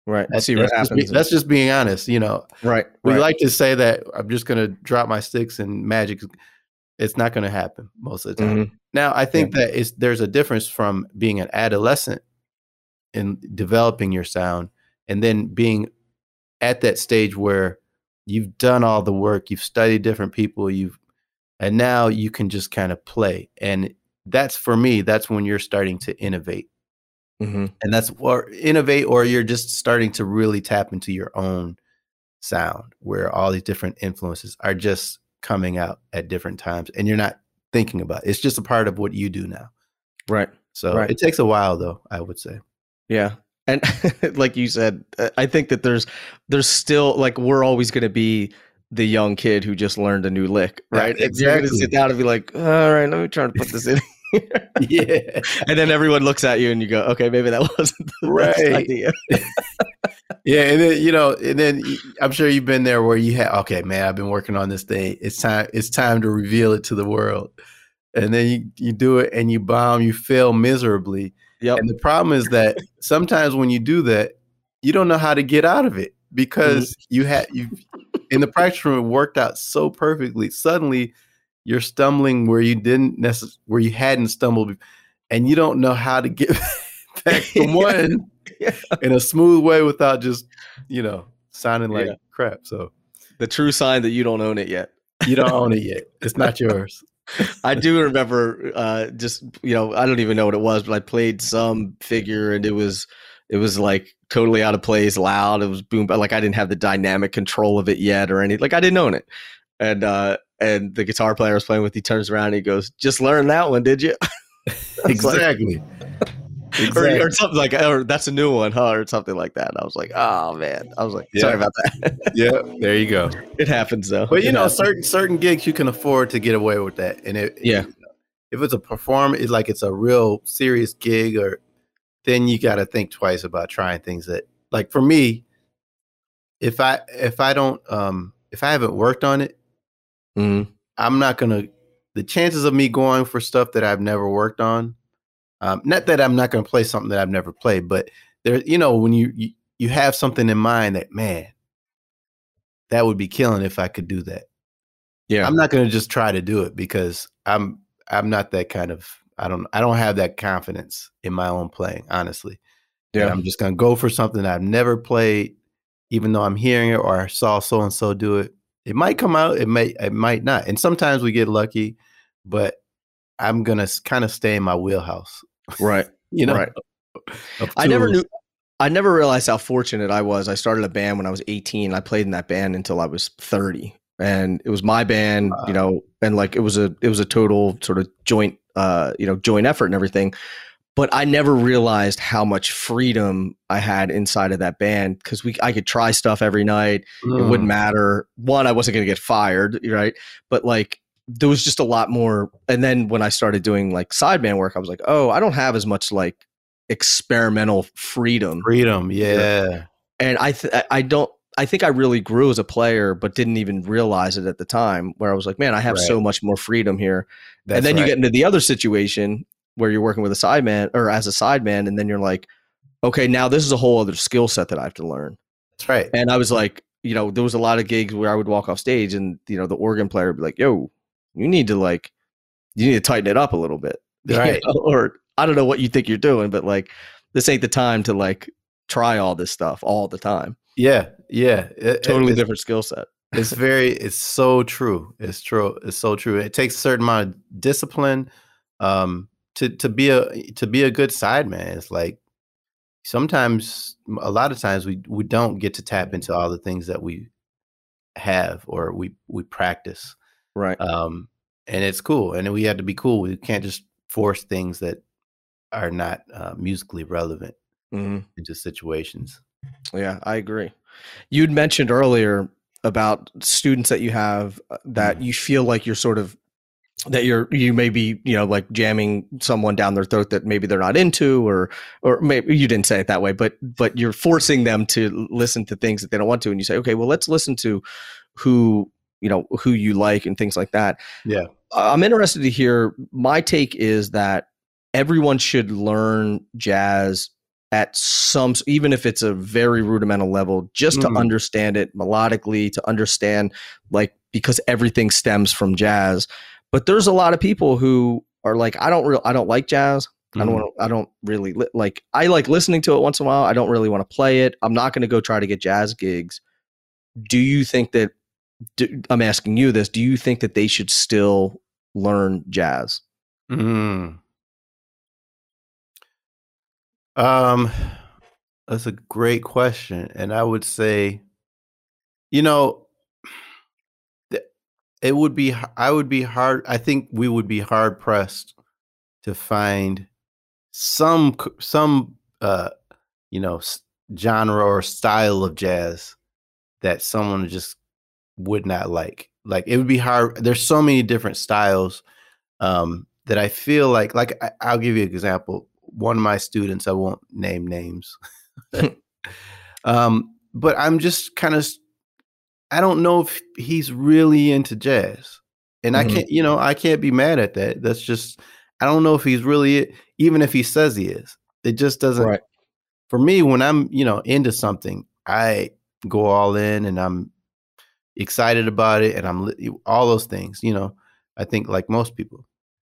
Right. That's, See what that's happens. Just, that's just being honest. You know, right. We right. like to say that I'm just going to drop my sticks and magic. It's not going to happen most of the time. Mm-hmm. Now, I think yeah. that it's, there's a difference from being an adolescent in developing your sound and then being at that stage where you've done all the work, you've studied different people, you've, and now you can just kind of play. And that's for me, that's when you're starting to innovate Mm-hmm. And that's or innovate, or you're just starting to really tap into your own sound where all these different influences are just coming out at different times and you're not thinking about it. It's just a part of what you do now. Right. So right. it takes a while though, I would say. Yeah. And <laughs> like you said, uh, I think that there's there's still like we're always going to be the young kid who just learned a new lick, right? Yeah, exactly. You're going to sit down and be like, "All right, let me try to put this in." <laughs> yeah. <laughs> And then everyone looks at you and you go, okay, maybe that wasn't the right. idea. Yeah. And then, you know, and then I'm sure you've been there where you had, okay, man, I've been working on this thing. It's time, it's time to reveal it to the world. And then you, you do it and you bomb, you fail miserably. Yep. And the problem is that sometimes when you do that, you don't know how to get out of it because mm-hmm. you had you in the practice room it worked out so perfectly. Suddenly you're stumbling where you didn't necessarily where you hadn't stumbled and you don't know how to get <laughs> back <laughs> from one <laughs> yeah. in a smooth way without just you know sounding like yeah. crap so the true sign that you don't own it yet you don't own it <laughs> yet it's not yours I do remember uh, just you know I don't even know what it was but I played some figure and it was it was like totally out of place loud it was boom like I didn't have the dynamic control of it yet or anything like I didn't own it and uh, and the guitar player was playing with. He turns around and he goes, "Just learn that one, did you?" <laughs> exactly. Exactly. Or, or, something like, or that's a new one, huh? Or something like that. I was like, oh man. I was like, yeah. sorry about that. <laughs> yeah, there you go. It happens though. But you it know, happens. certain certain gigs you can afford to get away with that, and it, yeah. It, if it's a perform, it's like it's a real serious gig, or then you got to think twice about trying things that, like for me, if I if I don't um if I haven't worked on it, Mm-hmm. I'm not gonna. The chances of me going for stuff that I've never worked on, um, not that I'm not gonna play something that I've never played, but there, you know, when you, you you have something in mind that man, that would be killing if I could do that. Yeah, I'm not gonna just try to do it because I'm I'm not that kind of. I don't I don't have that confidence in my own playing, honestly. Yeah, and I'm just gonna go for something I've never played, even though I'm hearing it or I saw so and so do it it might come out, it may, it might not. And sometimes we get lucky, but I'm gonna kind of stay in my wheelhouse. Right. <laughs> you know. Right. I never knew. I never realized how fortunate I was. I started a band when I was 18. I played in that band until I was 30, and it was my band. Wow. You know, and like it was a it was a total sort of joint, uh, you know, joint effort and everything but I never realized how much freedom I had inside of that band because we I could try stuff every night. Mm. It wouldn't mm. matter. One, I wasn't going to get fired, right? But like there was just a lot more. And then when I started doing like sideman work, I was like, oh, I don't have as much like experimental freedom. Freedom, yeah. And I th- I don't. I think I really grew as a player, but didn't even realize it at the time. Where I was like, man, I have right. so much more freedom here. That's and then right. you get into the other situation where you're working with a sideman or as a sideman, and then you're like, okay, now this is a whole other skill set that I have to learn. That's right. And I was like, you know, there was a lot of gigs where I would walk off stage, and you know, the organ player would be like, "Yo, you need to like, you need to tighten it up a little bit." <laughs> Right. You know? Or I don't know what you think you're doing, but like, this ain't the time to like try all this stuff all the time. Yeah, yeah. It, totally different skill set. it's <laughs> very, it's so true. It's true. It's so true. It takes a certain amount of discipline. Um, to to be a to be a good side man it's like sometimes a lot of times we we don't get to tap into all the things that we have or we we practice right um and it's cool and we have to be cool we can't just force things that are not uh, musically relevant mm-hmm. into situations Yeah, I agree. You'd mentioned earlier about students that you have uh, that Mm. you feel like you're sort of that you're you may be you know like jamming someone down their throat that maybe they're not into or or maybe you didn't say it that way but but you're forcing them to listen to things that they don't want to and you say okay well let's listen to who you know who you like and things like that Yeah. i'm interested to hear my take is that everyone should learn jazz at some even if it's a very rudimental level just Mhm. to understand it melodically to understand like because everything stems from jazz but there's a lot of people who are like i don't real i don't like jazz i don't Mhm. want i don't really li- like i like listening to it once in a while i don't really want to play it i'm not going to go try to get jazz gigs do you think that do, i'm asking you this do you think that they should still learn jazz Mm. Um, that's a great question, and I would say, you know, it would be. I would be hard. I think we would be hard pressed to find some some uh you know genre or style of jazz that someone just would not like. Like it would be hard. There's so many different styles um, that I feel like. Like I, I'll give you an example. One of my students, I won't name names, <laughs> <laughs> um, but I'm just kind of. I don't know if he's really into jazz, and Mhm. I can't. You know, I can't be mad at that. That's just. I don't know if he's really, even if he says he is. It just doesn't right for me when i'm you know into something i go all in and i'm excited about it and i'm all those things you know i think like most people.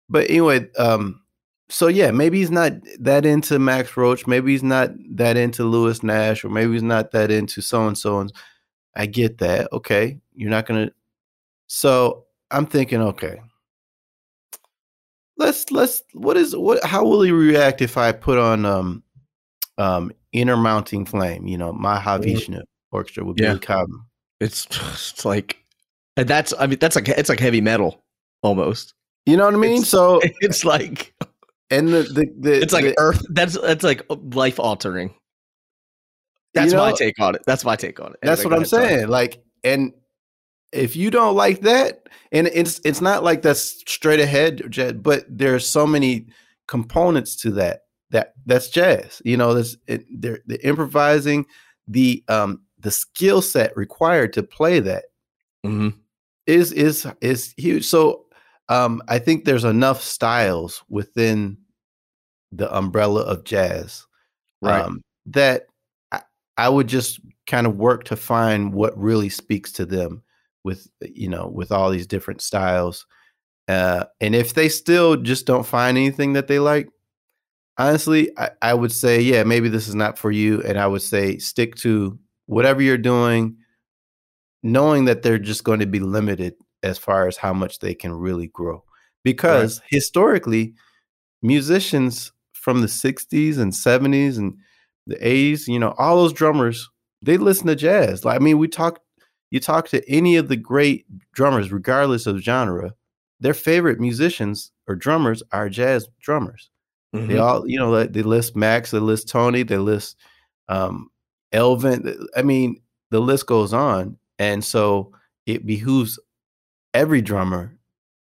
But anyway um so yeah maybe he's not that into max roach maybe he's not that into lewis nash or maybe he's not that into so and so and i get that okay you're not gonna so i'm thinking okay. Let's let's what is what how will he react if i put on um um inner mounting flame you know mahavishnu orchestra with Yeah. billy cobham it's <sighs> it's like and that's i mean that's like it's like heavy metal almost you know what i mean It's- so <laughs> it's like and the the, the it's like the- earth that's that's like life altering that's You my take on it that's my take on it That's what I'm saying. Like, and if you don't like that, and it's it's not like that's straight ahead, Jed, but there's so many components to that that that's jazz. You know, there's it, the improvising, the um the skill set required to play that Mhm. is is is huge. So um I think there's enough styles within the umbrella of jazz right um, that I, I would just kind of work to find what really speaks to them with you know with all these different styles uh, and if they still just don't find anything that they like honestly I, I would say yeah maybe this is not for you and i would say stick to whatever you're doing knowing that they're just going to be limited as far as how much they can really grow. Because historically musicians from the 60s and 70s and the 80s you know all those drummers they listen to jazz. Like i mean we talk you talk to any of the great drummers regardless of genre their favorite musicians or drummers are jazz drummers. They Mhm. all you know they list max they list tony they list um elvin i mean the list goes on and so it behooves every drummer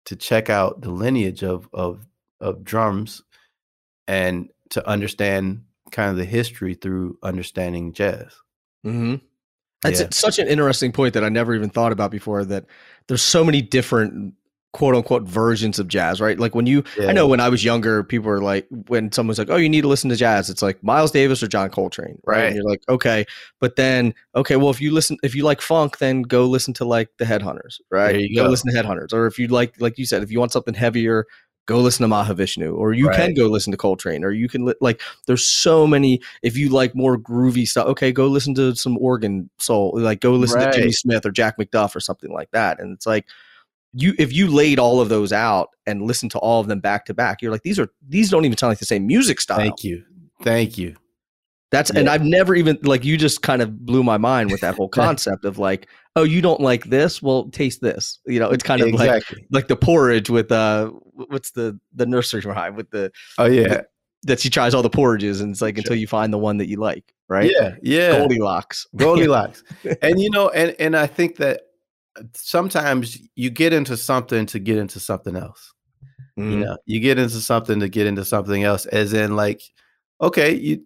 to check out the lineage of of of drums and to understand kind of the history through understanding jazz Mm-hmm. That's Yeah. such an interesting point that I never even thought about before. That there's so many different quote unquote versions of jazz, right? Like when you, I know when I was younger, people were like, when someone's like, "Oh, you need to listen to jazz," it's like Miles Davis or John Coltrane, right? Right. And you're like, okay, but then, okay, well, if you listen, if you like funk, then go listen to like the Headhunters, right? There you go go. listen to Headhunters, or if you like, like you said, if you want something heavier. Go listen to Mahavishnu, or you can go listen to Coltrane, or you can li- like. There's so many. If you like more groovy stuff, okay, go listen to some organ soul. Like go listen to Jimmy Smith or Jack McDuff or something like that. And it's like you if you laid all of those out and listened to all of them back to back, you're like these are these don't even sound like the same music style. thank you thank you That's and I've never even like you just kind of blew my mind with that whole <laughs> concept of like, oh, you don't like this? Well, taste this. You know, it's kind of like exactly like the porridge with uh what's the the nursery rhyme with the oh yeah that she tries all the porridges and it's like Sure. until you find the one that you like. right? Yeah, yeah. Goldilocks. Goldilocks. <laughs> and you know, and and I think that sometimes you get into something to get into something else. Mhm. You know, you get into something to get into something else, as in like, okay, you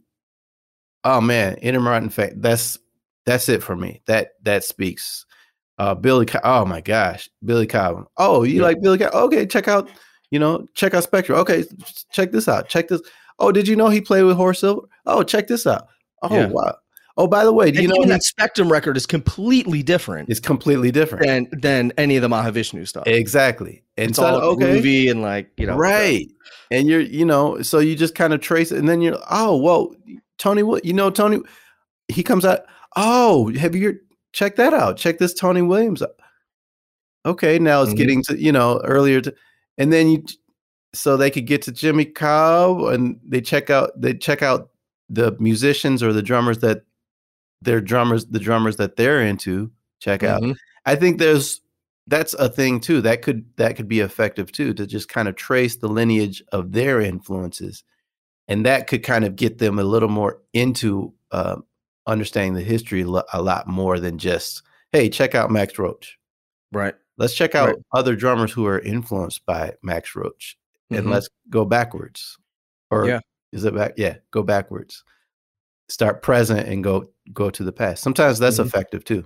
oh man, intermittent fast. That's that's it for me. That that speaks. Uh Billy Co- oh my gosh, Billy Cobham. Oh, you Yeah. like Billy Cobham? Okay, check out, you know, check out Spectrum. Okay, check this out. Check this. Oh, did you know he played with Horace Silver? Oh, check this out. Oh Yeah. wow. Oh, by the way, do And you know that Spectrum record is completely different it's completely different. than than any of the Mahavishnu stuff. Exactly. And it's so all okay. groovy and like you know, right and you're you know so you just kind of trace it and then you're oh well tony what you know tony he comes out oh have you check that out check this tony williams out. okay now it's Mhm. getting to you know earlier to, and then you so they could get to jimmy cobb and they check out they check out the musicians or the drummers that their drummers the drummers that they're into check out Mhm. I think there's that's a thing too. That could that could be effective too to just kind of trace the lineage of their influences, and that could kind of get them a little more into uh, understanding the history lo- a lot more than just hey, check out Max Roach. right. Let's check out Right. other drummers who are influenced by Max Roach, and Mhm. let's go backwards. Or Yeah. is it back? Yeah, go backwards. Start present and go go to the past. Sometimes that's Mhm. effective too.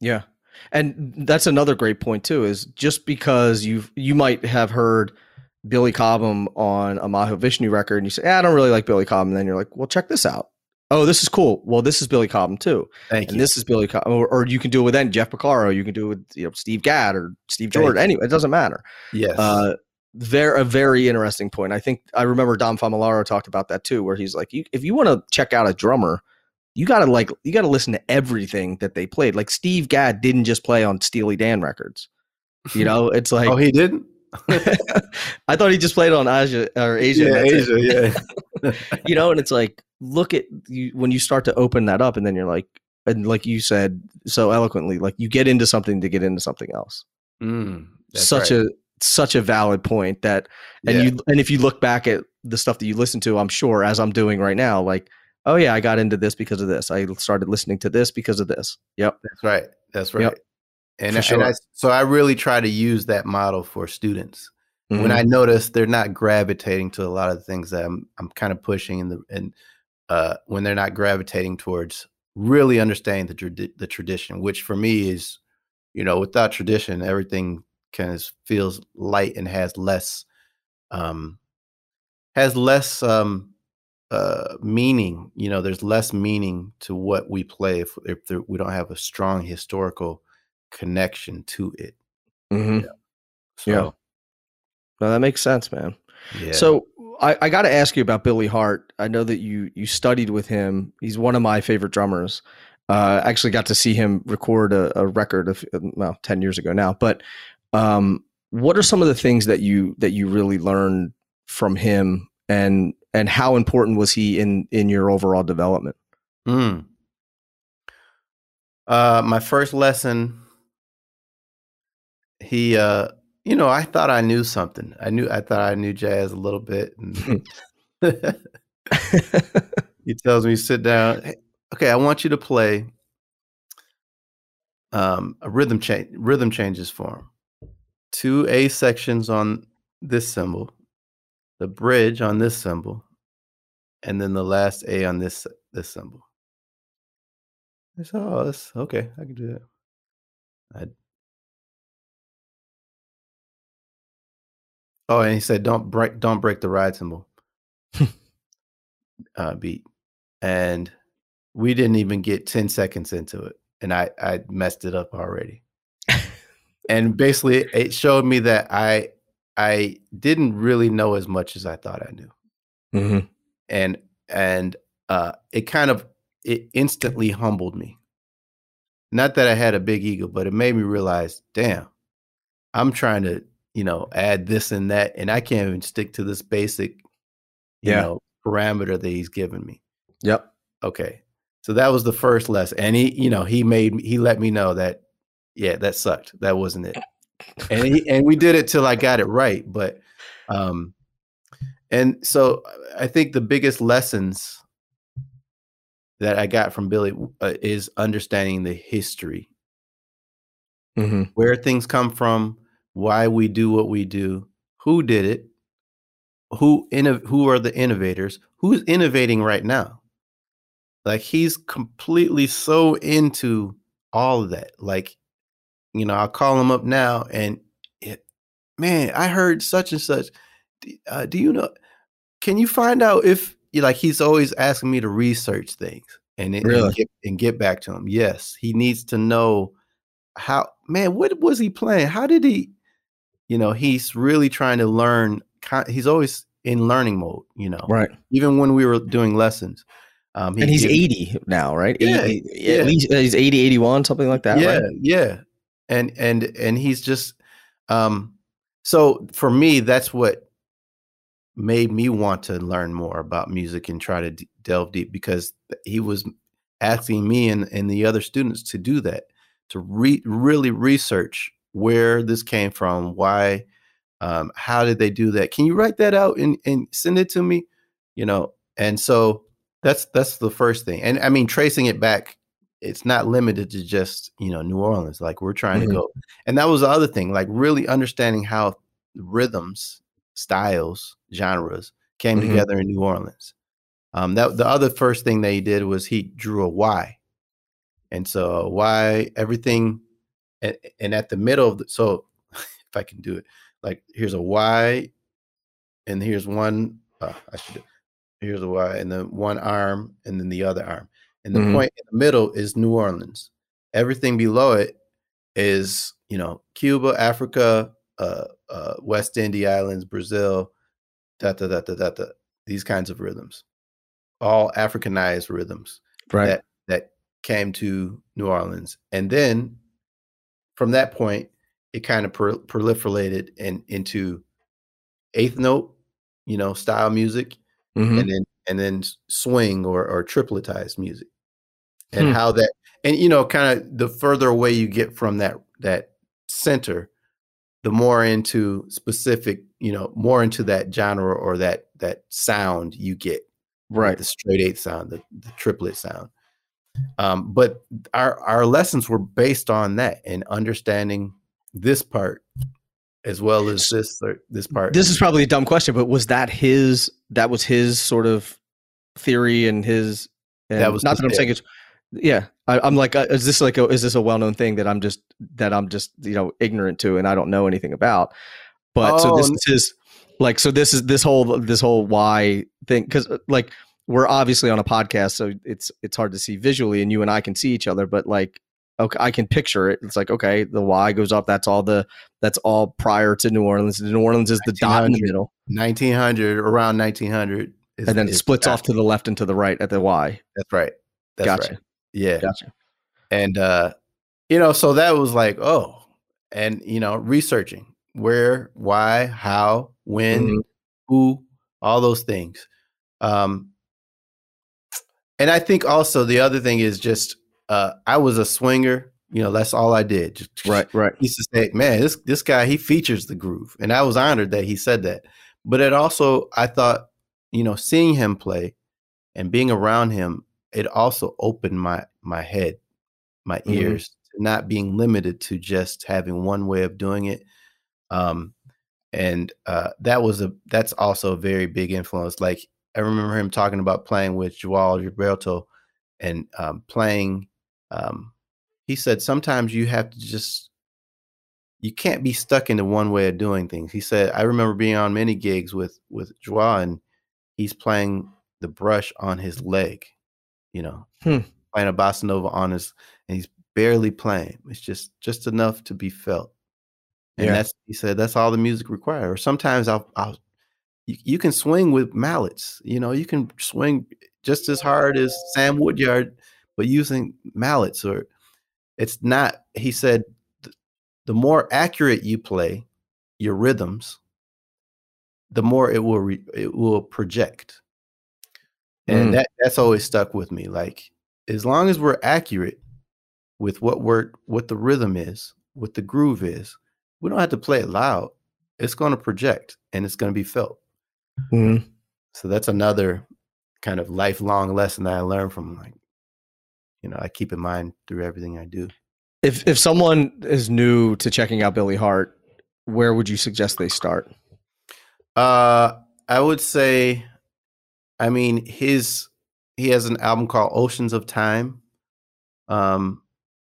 Yeah. And that's another great point too is just because you you might have heard Billy Cobham on a Mahavishnu record and you say, "Ah, I don't really like Billy Cobham. And then you're like, well, check this out. Oh, this is cool. Well, this is Billy Cobham too. Thank And you. this is Billy Cobham. Or, or you can do it with then Jeff Porcaro. You can do it with you know, Steve Gadd or Steve Thank Jordan. you. Anyway, it doesn't matter. yes. Uh, very a very interesting point. I think I remember Dom Famularo talked about that too, where he's like, you, if you want to check out a drummer, you gotta like you gotta listen to everything that they played. Like Steve Gadd didn't just play on Steely Dan records. You know, it's <laughs> like oh, he didn't. <laughs> I thought he just played on Aja or Aja. yeah, that's it. Aja. Yeah. <laughs> You know, and it's like look at you when you start to open that up, and then you're like, and like you said so eloquently, like you get into something to get into something else. Mm, such right. a such a valid point that and Yeah. you and if you look back at the stuff that you listen to i'm sure as i'm doing right now like oh yeah i got into this because of this i started listening to this because of this yep That's right. That's right. Yep. And, For and. I, so I really try to use that model for students. When Mhm. I notice they're not gravitating to a lot of the things that I'm I'm kind of pushing in the and uh, when they're not gravitating towards really understanding the the tradition, which for me is, you know, without tradition, everything kind of feels light and has less um has less um uh meaning you know there's less meaning to what we play if, if there, we don't have a strong historical connection to it. Mm-hmm. so Yeah. no, that makes sense man. Yeah. So i, I got to ask you about billy hart. I know that you you studied with him. He's one of my favorite drummers. Uh actually got to see him record a, a record of well 10 years ago now. But um what are some of the things that you that you really learned from him? And and how important was he in in your overall development Mm. Uh, my first lesson, he, uh, you know, I thought I knew something. I knew, I thought I knew jazz a little bit. And <laughs> <laughs> he tells me, sit down. "Hey, okay, I want you to play um, a rhythm change, rhythm changes for him. Two A sections on this cymbal, the bridge on this cymbal, and then the last A on this this cymbal. I said, "Oh, that's okay. I can do that." I, oh, and he said, "Don't break, don't break the ride cymbal." <laughs> uh, beat, and we didn't even get ten seconds into it, and I I messed it up already. <laughs> and basically, it showed me that I I didn't really know as much as I thought I knew. Mm-hmm. and and uh it kind of it instantly humbled me. Not that i had a big ego but it made me realize damn i'm trying to you know add this and that and i can't even stick to this basic you Yeah. know parameter that he's given me. Yep. Okay. So that was the first lesson and he you know he made he let me know that yeah that sucked. That wasn't it <laughs> and he, and we did it till i got it right but um and so i think the biggest lessons that I got from Billy uh, is understanding the history, Mm-hmm. where things come from, why we do what we do, who did it, who inno- who are the innovators, who's innovating right now. Like he's completely so into all of that. Like, you know, I'll call him up now and it, man, I heard such and such. Uh, do you know? Can you find out if like he's always asking me to research things and, and Really? get and get back to him? Yes, he needs to know how. Man, what was he playing? How did he? You know, he's really trying to learn. He's always in learning mode. You know, Right. even when we were doing lessons. Um, And he's give- 80 now, right? Yeah, 80, yeah. At least uh, he's 80, 81, something like that. yeah, Right? yeah, and and and he's just um. So for me, that's what made me want to learn more about music and try to d- delve deep because he was asking me and, and the other students to do that to re- really research where this came from why um, how did they do that can you write that out and, and send it to me you know and so that's that's the first thing and i mean tracing it back it's not limited to just you know new orleans like we're trying Mhm. to go and that was the other thing like really understanding how rhythms styles genres came Mhm. together in new orleans um that the other first thing that he did was he drew a y and so why everything and, and at the middle of the so <laughs> if i can do it like here's a y and here's one uh, i should here's a y and then one arm and then the other arm and the Mhm. point in the middle is new orleans everything below it is you know cuba africa uh, uh west indies islands brazil da da da da da da these kinds of rhythms all africanized rhythms Right. that that came to New Orleans, and then from that point, it kind of pro- proliferated and into eighth note, you know, style music, Mhm. and then and then swing or or tripletized music, and Hmm. how that and you know, kind of the further away you get from that that center, the more into specific, you know, more into that genre or that that sound you get right. the straight eight sound, the, the triplet sound. Um, but our our lessons were based on that and understanding this part as well as this or this part. This is probably a dumb question, but was that his? That was his sort of theory and his. And That was not that I'm saying it's. Yeah, I, I'm like, uh, is this like a is this a well known thing that I'm just that I'm just you know ignorant to and I don't know anything about? But so this Oh, is like so this is this whole this whole why thing because like we're obviously on a podcast so it's it's hard to see visually and you and I can see each other but like okay I can picture it it's like okay the Y goes up that's all the that's all prior to New Orleans New Orleans is the dot in the middle 1900 around 1900, is, and then it splits off to the left and to the right at the Y That's right. That's gotcha right. Yeah. gotcha. And uh you know so that was like oh and you know researching where why how when Mhm. who all those things. Um and i think also the other thing is just uh i was a swinger you know that's all i did. Just right right. he used to say man this this guy he features the groove. And i was honored that he said that. But it also i thought you know seeing him play and being around him it also opened my my head my Mhm. ears to not being limited to just having one way of doing it um and uh that was a that's also a very big influence like i remember him talking about playing with joao gilberto and um playing um he said sometimes you have to just you can't be stuck into one way of doing things he said i remember being on many gigs with with joao and he's playing the brush on his leg you know Hmm. playing a bossa nova on his and he's barely playing it's just just enough to be felt and Yeah. that's he said that's all the music required or sometimes i'll i'll you, you can swing with mallets you know you can swing just as hard as sam woodyard but using mallets or it's not he said th- the more accurate you play your rhythms the more it will re, it will project and Mm. that that's always stuck with me like as long as we're accurate with what we're what the rhythm is what the groove is we don't have to play it loud it's going to project and it's going to be felt Mhm. so that's another kind of lifelong lesson that i learned from like you know I keep in mind through everything I do. If if someone is new to checking out Billy Hart, where would you suggest they start? Uh, I would say, I mean, his he has an album called Oceans of Time, um,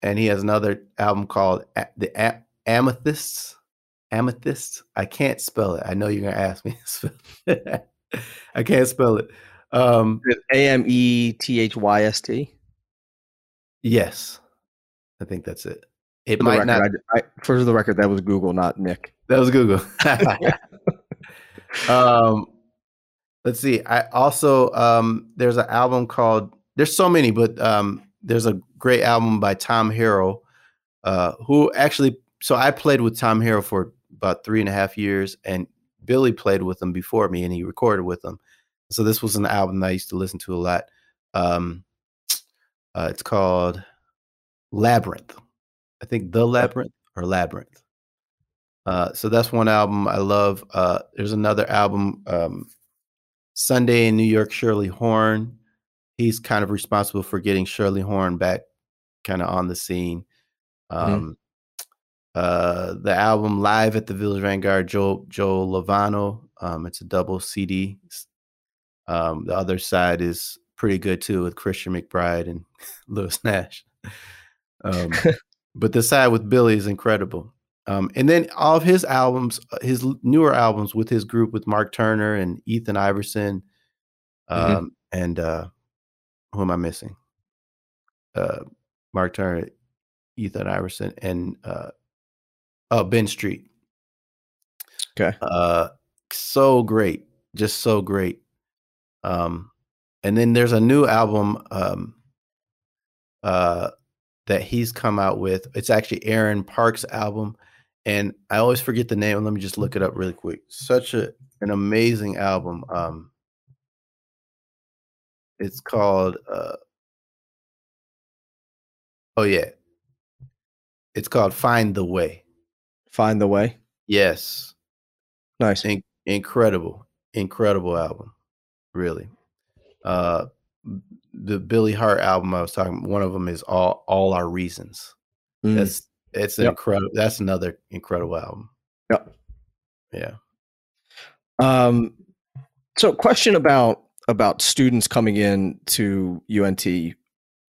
and he has another album called A- the A- Amethysts. Amethyst. I can't spell it. I know you're gonna ask me. <laughs> to spell it. I can't spell it. Um, A M E T H Y S T. yes, I think that's it. It For might record, not. I, I, for the record, that was Google, not Nick. That was Google. <laughs> <laughs> um, let's see. I also um, there's an album called. There's so many, but um, there's a great album by Tom Harrell, uh, who actually. So I played with Tom Harrell for about three and a half years, and Billy played with him before me, and he recorded with him. So this was an album that I used to listen to a lot. Um, uh, it's called Labyrinth. I think The Labyrinth or Labyrinth. Uh, so that's one album I love. Uh, there's another album, um, Sunday in New York, Shirley Horn. He's kind of responsible for getting Shirley Horn back kind of on the scene. Um, uh, the album Live at the Village Vanguard, Joe, Joe Lovano. Um, it's a double CD. Um, the other side is pretty good too with Christian McBride and <laughs> Lewis Nash. Um, <laughs> but the side with Billy is incredible. Um, and then all of his albums, uh, his newer albums with his group with Mark Turner and Ethan Iverson, um, Mhm. and uh, who am I missing? Uh, Mark Turner, Ethan Iverson, and uh, oh Ben Street. Okay. Uh, so great, just so great. Um, and then there's a new album um, uh, that he's come out with. It's actually Aaron Parks' album, and I always forget the name. Let me just look it up really quick. Such a an amazing album. Um, it's called. Uh, oh yeah, it's called Find the Way. Find the way. Yes, Nice. In- incredible, incredible album, really. Uh, the Billy Hart album I was talking. One of them is all all our reasons. Mm. That's it's Yep. incredible. That's another incredible album. Yep. Yeah. Um, so question about about students coming in to UNT.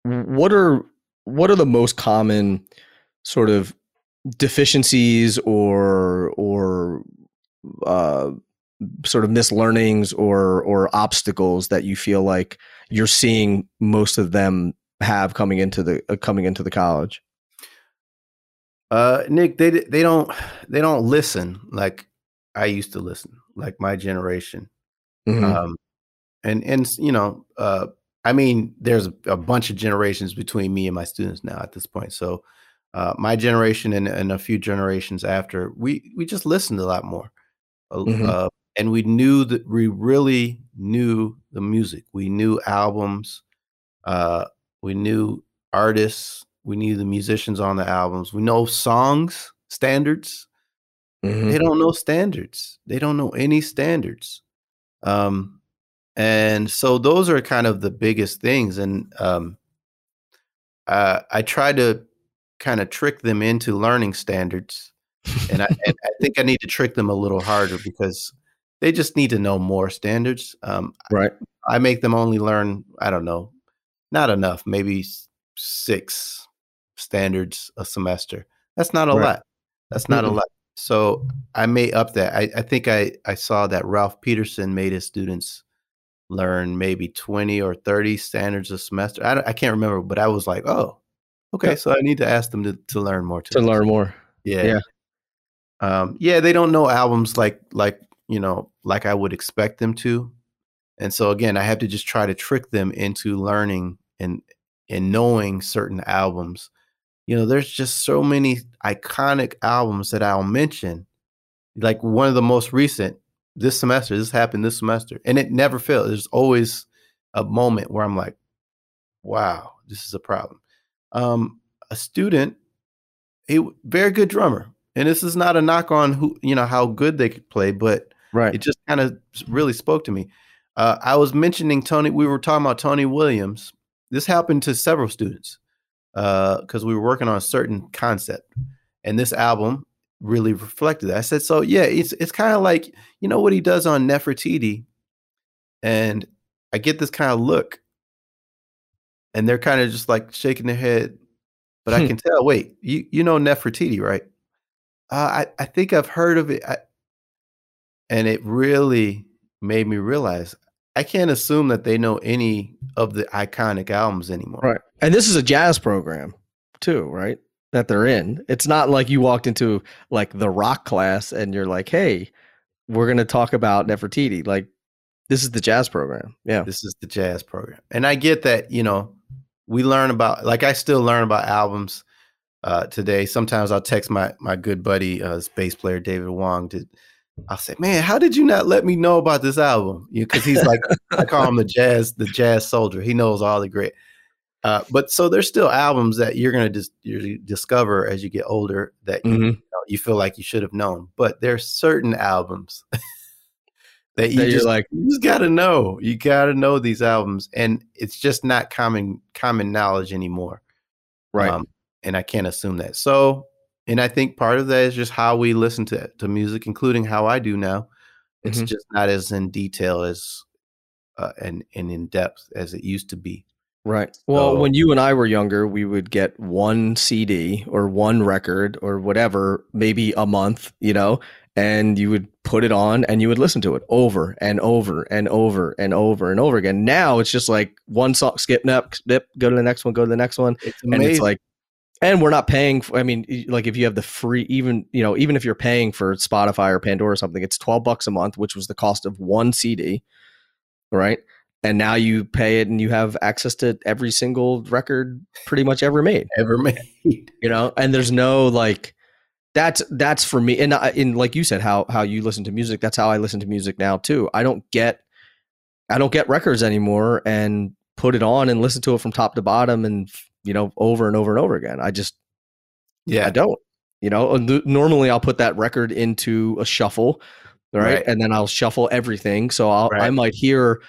What are what are the most common sort of deficiencies or or uh, sort of mislearnings or or obstacles that you feel like you're seeing most of them have coming into the uh, coming into the college? Uh, Nick, they they don't they don't listen like I used to listen, like my generation. Mhm. Um, and and you know, uh, I mean, there's a bunch of generations between me and my students now at this point. So, uh, my generation and, and a few generations after, we we just listened a lot more, Mhm. uh, and we knew that we really knew the music. We knew albums, uh, we knew artists, we knew the musicians on the albums. We know songs standards Mhm. they don't know standards. They don't know any standards. Um, and so those are kind of the biggest things. And um, uh, I try to kind of trick them into learning standards. And I, and I think I need to trick them a little harder because they just need to know more standards. Um, Right. I make them only learn, I don't know, not enough, maybe six standards a semester. That's not a Right. lot. That's not Mm-mm. a lot. So I may up that. I, I think I, I saw that Ralph Peterson made his students learn maybe 20 or 30 standards a semester. I, I can't remember, but I was like, oh, okay. Yeah. So I need to ask them to, to learn more. To learn more. Yeah. Yeah. Um, yeah, they don't know albums like like you know like I would expect them to, and so again, I have to just try to trick them into learning and and knowing certain albums. You know, there's just so many iconic albums that I'll mention. Like one of the most recent this semester. This happened this semester, and it never fails. There's always a moment where I'm like, "Wow, this is a problem." Um, a student, he very good drummer, and this is not a knock on who you know how good they could play, but Right. it just kind of really spoke to me. Uh, I was mentioning Tony. We were talking about Tony Williams, this happened to several students because uh, we were working on a certain concept, and this album really reflected that. I said, so yeah, it's it's kind of like you know what he does on Nefertiti, and I get this kind of look, and they're kind of just like shaking their head, but I hmm. can tell. Wait, you you know Nefertiti, right? Uh, I I think I've heard of it, I, and it really made me realize I can't assume that they know any of the iconic albums anymore. Right. And this is a jazz program too, right? That they're in. It's not like you walked into like the rock class and you're like, "Hey, we're going to talk about Nefertiti." Like this is the jazz program. Yeah. This is the jazz program. And I get that, you know, we learn about like I still learn about albums uh today. Sometimes I'll text my my good buddy uh bass player David Wong To I say, "Man, how did you not let me know about this album?" Because he's like, I call him the jazz, the jazz soldier. He knows all the great. Uh, but so there's still albums that you're gonna dis- you discover as you get older that you, mm-hmm. you, know, you, feel like you should have known. But there's certain albums <laughs> that you that just like you just gotta know. You gotta know these albums, and it's just not common common knowledge anymore, right? Um, and I can't assume that. So and I think part of that is just how we listen to to music, including how I do now. It's mm-hmm. just not as in detail as uh, and and in depth as it used to be. Right. Well, so, when you and I were younger, we would get one CD or one record or whatever, maybe a month, you know, and you would put it on and you would listen to it over and over and over and over and over again. Now it's just like one song, skip, nap, skip, go to the next one, go to the next one. It's and it's like and we're not paying for, i mean like if you have the free even you know even if you're paying for spotify or pandora or something it's 12 bucks a month which was the cost of one cd right and now you pay it and you have access to every single record pretty much ever made ever made you know and there's no like that's that's for me and in like you said how how you listen to music that's how i listen to music now too i don't get i don't get records anymore and put it on and listen to it from top to bottom and you know, over and over and over again. I just, yeah, I don't. You know, normally I'll put that record into a shuffle, right? right. And then I'll shuffle everything. So I'll, right. I might hear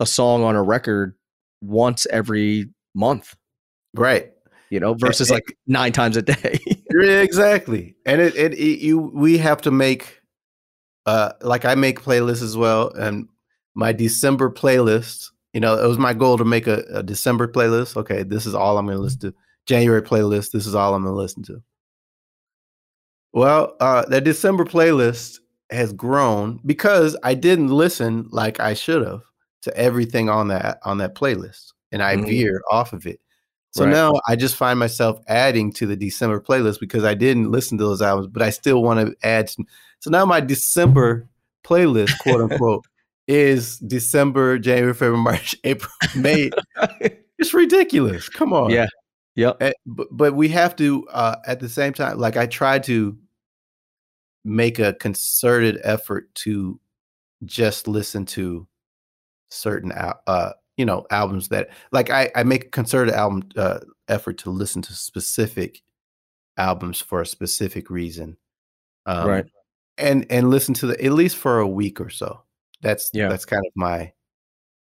a song on a record once every month. Right. You know, versus like nine times a day. <laughs> exactly. And it, it, it, you, we have to make, uh, like I make playlists as well. And my December playlist you know, it was my goal to make a, a December playlist. Okay, this is all I'm going to listen to. January playlist. This is all I'm going to listen to. Well, uh, that December playlist has grown because I didn't listen like I should have to everything on that on that playlist, and I mm-hmm. veered off of it. So right. now I just find myself adding to the December playlist because I didn't listen to those albums, but I still want to add. Some. So now my December playlist, quote unquote, is December, January, February, <laughs> March, April, May. <laughs> it's ridiculous. Come on. Yeah. Yep. And, but, but we have to, uh, at the same time, like I try to make a concerted effort to just listen to certain, uh, you know, albums that like I, I make a concerted album, uh, effort to listen to specific albums for a specific reason. Um, right. And, and listen to the, at least for a week or so that's yeah. that's kind of my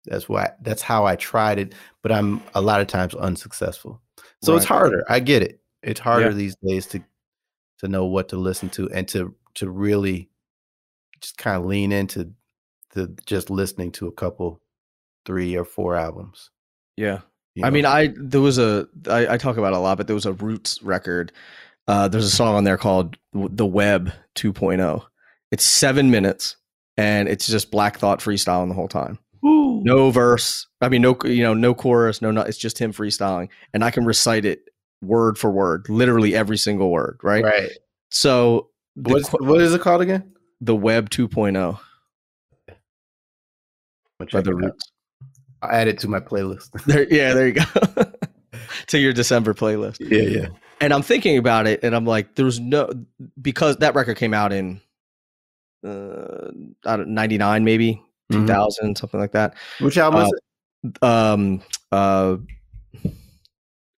that's why that's how I tried it, but I'm a lot of times unsuccessful. So right. it's harder. I get it. It's harder yeah. these days to to know what to listen to and to to really just kind of lean into the just listening to a couple three or four albums. Yeah. You know? I mean, I there was a I, I talk about a lot, but there was a Roots record. Uh, there's a song on there called "The Web 2.0." It's seven minutes and it's just Black Thought freestyling the whole time. Ooh. No verse. I mean, no, you know, no chorus. No, no. It's just him freestyling, and I can recite it word for word, literally every single word. Right. Right. So, What's, what is it called again? The Web 2.0. By the Roots. I add it to my playlist. <laughs> there, yeah, there you go. <laughs> to your December playlist. Yeah, yeah. And I'm thinking about it, and I'm like, there's no because that record came out in uh, 99 maybe mm-hmm. 2000 something like that which album uh, was it um uh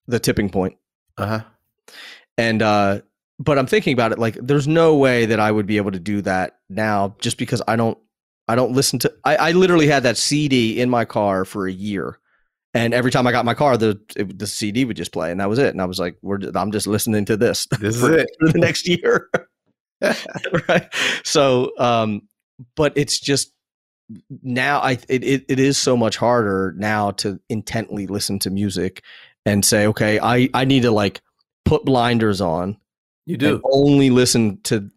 the tipping point uh-huh and uh but i'm thinking about it like there's no way that i would be able to do that now just because i don't i don't listen to i, I literally had that cd in my car for a year And every time I got my car, the it, the CD would just play, and that was it. And I was like, "We're I'm just listening to this. <laughs> This is it for the next year." <laughs> <laughs> right. So, um, but it's just now I it, it it is so much harder now to intently listen to music and say, okay, I I need to like put blinders on. You do only listen to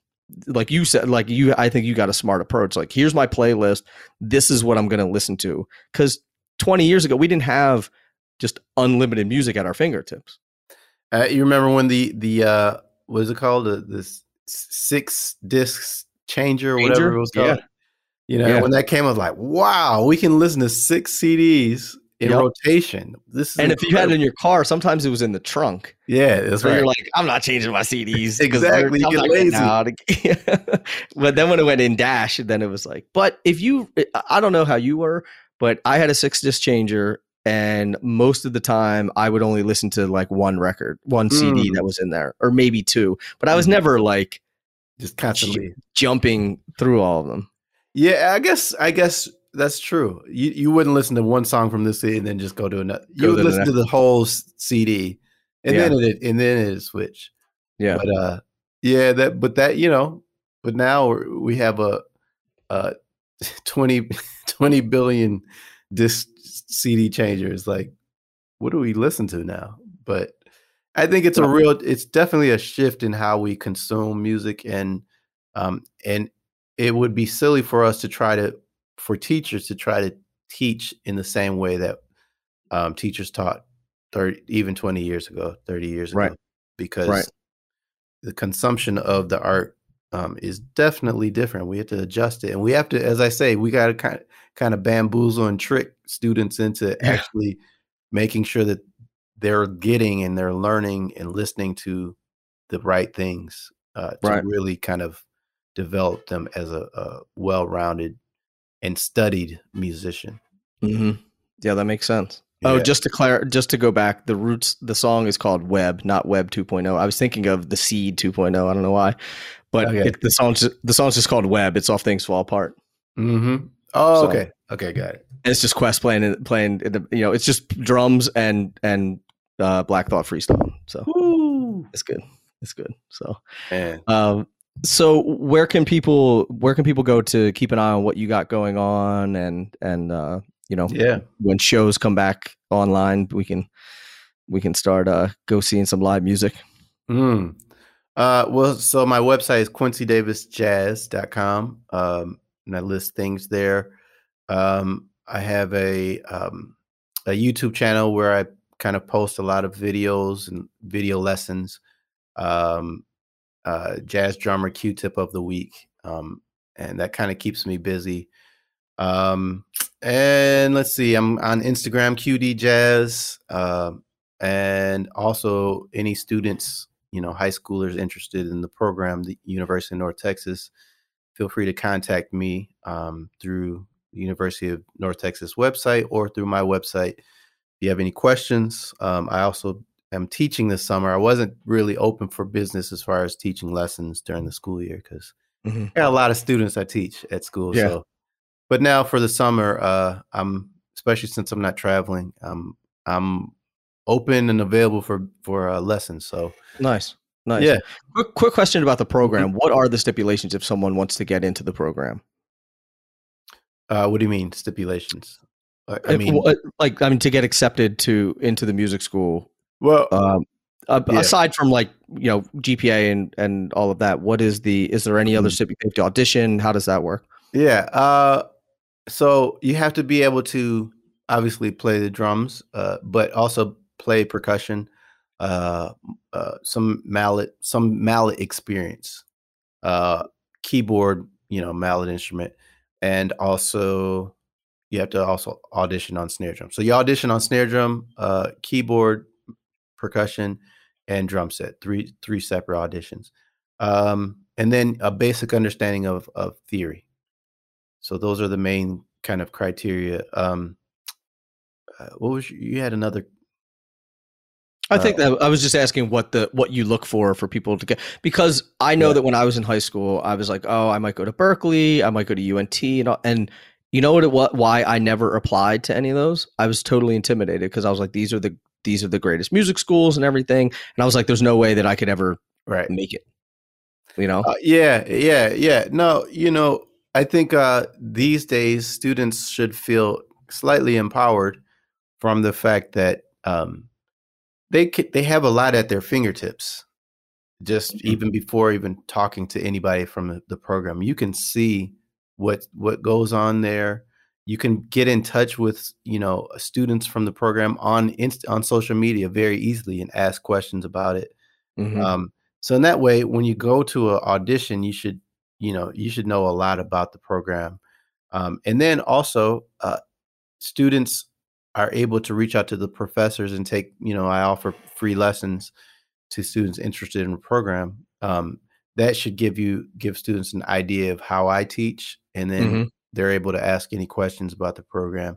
like you said like you I think you got a smart approach. Like here's my playlist. This is what I'm going to listen to cuz 20 years ago we didn't have just unlimited music at our fingertips. Uh, you remember when the the uh what is it called the this six discs changer or whatever it was called? Yeah. You know, yeah. when that came, I was like, wow, we can listen to six CDs in yep. rotation. This and if you had it in your car, sometimes it was in the trunk. Yeah, that's so right. You're like, I'm not changing my CDs. exactly. You get lazy. <laughs> but then when it went in dash, then it was like, but if you, I don't know how you were, but I had a six disc changer, and most of the time I would only listen to like one record, one mm. CD that was in there, or maybe two. But I was mm. never like just constantly j- jumping through all of them. Yeah, I guess I guess that's true. You you wouldn't listen to one song from this CD and then just go to another. You would listen to the whole CD, and yeah. then it and then it switch. Yeah, but uh, yeah, that but that you know, but now we have a uh <laughs> 20, <laughs> 20 billion disc CD changers. Like, what do we listen to now? But I think it's a real. It's definitely a shift in how we consume music and um and it would be silly for us to try to for teachers to try to teach in the same way that um, teachers taught 30 even 20 years ago 30 years right. ago because right. the consumption of the art um, is definitely different we have to adjust it and we have to as i say we got to kind of, kind of bamboozle and trick students into <laughs> yeah. actually making sure that they're getting and they're learning and listening to the right things uh, to right. really kind of develop them as a, a well-rounded and studied musician. Mm-hmm. Yeah, that makes sense. Oh, yeah. Oh, just to clar- just to go back, the roots, the song is called Web, not Web 2.0. I was thinking of the Seed 2.0. I don't know why, but okay. it, the song's the song's just called Web. It's off things fall apart. Mm-hmm. Oh, so, okay, okay, got it. it's just Quest playing playing. The, you know, it's just drums and and uh, Black Thought freestyle. So Ooh. it's good. It's good. So, um, so where can people where can people go to keep an eye on what you got going on and and uh you know yeah. when shows come back online we can we can start uh go seeing some live music? Mm. uh well so my website is quincydavisjazz.com um and i list things there. Um i have a um a youtube channel where i kind of post a lot of videos and video lessons. Um uh, jazz drummer Q-tip of the week, um, and that kind of keeps me busy. Um, and let's see, I'm on Instagram QD Jazz, uh, and also any students, you know, high schoolers interested in the program, the University of North Texas, feel free to contact me um, through the University of North Texas website or through my website. If you have any questions, um, I also am teaching this summer. I wasn't really open for business as far as teaching lessons during the school year because mm-hmm. I got a lot of students I teach at school. Yeah. So, but now for the summer, uh, I'm especially since I'm not traveling, um, I'm open and available for for uh, lessons. So nice, nice. Yeah. Quick, quick question about the program. Mm-hmm. What are the stipulations if someone wants to get into the program? Uh, what do you mean stipulations? I mean, like I mean, to get accepted to into the music school, well, um, yeah. aside from like you know GPA and and all of that, what is the? Is there any other mm-hmm. stipulation to audition? How does that work? Yeah. Uh, so you have to be able to obviously play the drums, uh, but also play percussion, uh, uh, some mallet, some mallet experience, uh, keyboard, you know, mallet instrument, and also you have to also audition on snare drum. So you audition on snare drum, uh, keyboard, percussion, and drum set. Three three separate auditions, um, and then a basic understanding of of theory. So those are the main kind of criteria. Um, uh, what was you had another? I think uh, that I was just asking what the what you look for for people to get because I know yeah. that when I was in high school, I was like, oh, I might go to Berklee I might go to UNT, and all, and You know what? It, what? Why I never applied to any of those? I was totally intimidated because I was like, these are the these are the greatest music schools and everything, and I was like, there's no way that I could ever Right. make it. You know? Uh, yeah, yeah, yeah. No, you know, I think uh, these days students should feel slightly empowered from the fact that um, they ca- they have a lot at their fingertips. Just Mhm. even before even talking to anybody from the, the program, you can see what what goes on there. You can get in touch with you know students from the program on inst- on social media very easily and ask questions about it. Mhm. Um, so in that way, when you go to an audition, you should, you know, you should know a lot about the program. Um, and then also, uh, students are able to reach out to the professors and take, you know, I offer free lessons to students interested in the program. Um, that should give you give students an idea of how I teach, and then Mhm. They're able to ask any questions about the program.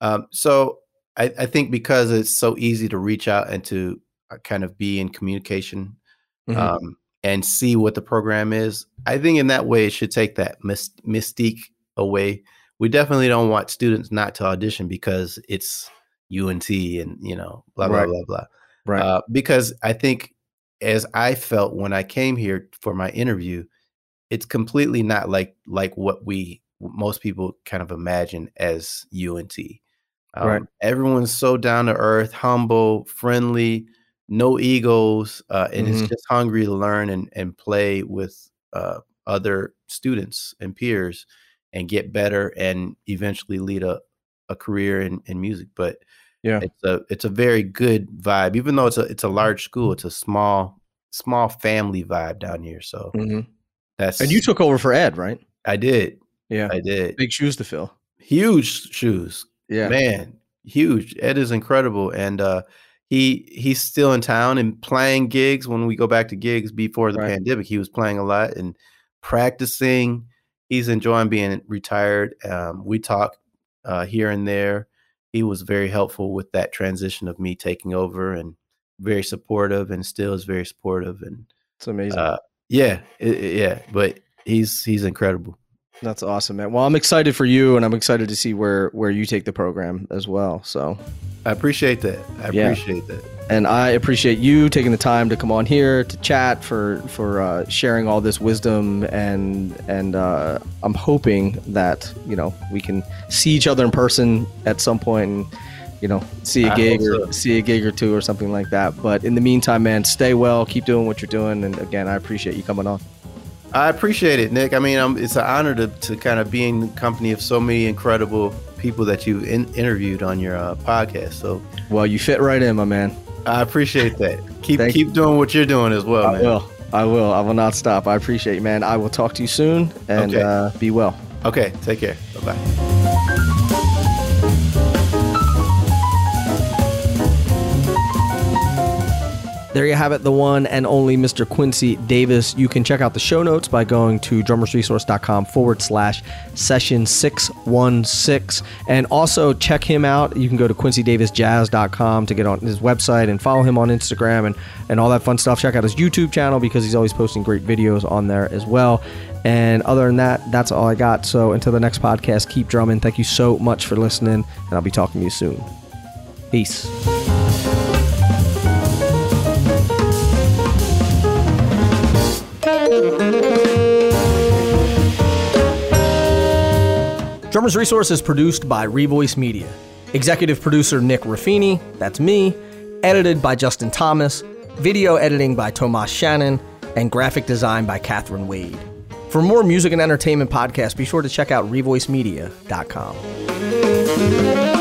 Um, so I, I think because it's so easy to reach out and to uh, kind of be in communication Mhm. um, and see what the program is. I think in that way, it should take that mys- mystique away. We definitely don't want students not to audition because it's UNT and you know blah blah Right. blah blah. right. Uh, because I think, as I felt when I came here for my interview, it's completely not like like what we most people kind of imagine as UNT. Um, Right. Everyone's so down to earth, humble, friendly, no egos, uh, and Mhm. it's just hungry to learn and and play with uh, other students and peers and get better and eventually lead a a career in, in music. But yeah. it's a it's a very good vibe even though it's a it's a large school it's a small small family vibe down here so Mhm. that's And you took over for Ed, right? i did Yeah. i did Big shoes to fill. huge shoes Yeah. man huge ed is incredible and uh he he's still in town and playing gigs when we go back to gigs before the Right. pandemic he was playing a lot and practicing he's enjoying being retired um we talk uh here and there he was very helpful with that transition of me taking over and very supportive and still is very supportive and It's amazing. uh yeah it- it- yeah but he's he's incredible That's awesome, man. Well, I'm excited for you, and I'm excited to see where where you take the program as well. So, i appreciate that i Yeah. appreciate that and I appreciate you taking the time to come on here to chat for for uh, sharing all this wisdom, and and uh, I'm hoping that you know we can see each other in person at some point, and you know see a gig hope or so. see a gig or two or something like that. But in the meantime, man, stay well, keep doing what you're doing, and again, I appreciate you coming on. I appreciate it, Nick. I mean, um, it's an honor to, to kind of be in the company of so many incredible people that you've in, interviewed on your uh, podcast. So Well, you fit right in, my man. I appreciate that. Keep Thank keep doing what you're doing as well, I man. will. I will. I will not stop. I appreciate you, man. I will talk to you soon, and Okay. uh, be well. Okay, take care. Bye bye. There you have it, the one and only Mr. Quincy Davis. You can check out the show notes by going to drummersresource.com forward slash session 616. And also check him out. You can go to quincydavisjazz.com to get on his website and follow him on Instagram and, and all that fun stuff. Check out his YouTube channel because he's always posting great videos on there as well. And other than that, that's all I got. So until the next podcast, keep drumming. Thank you so much for listening, and I'll be talking to you soon. Peace. Drummers Resource is produced by Revoice Media. Executive producer Nick Ruffini, that's me. Edited by Justin Thomas. Video editing by Tomas Shannon. And graphic design by Catherine Wade. For more music and entertainment podcasts, be sure to check out revoicemedia.com.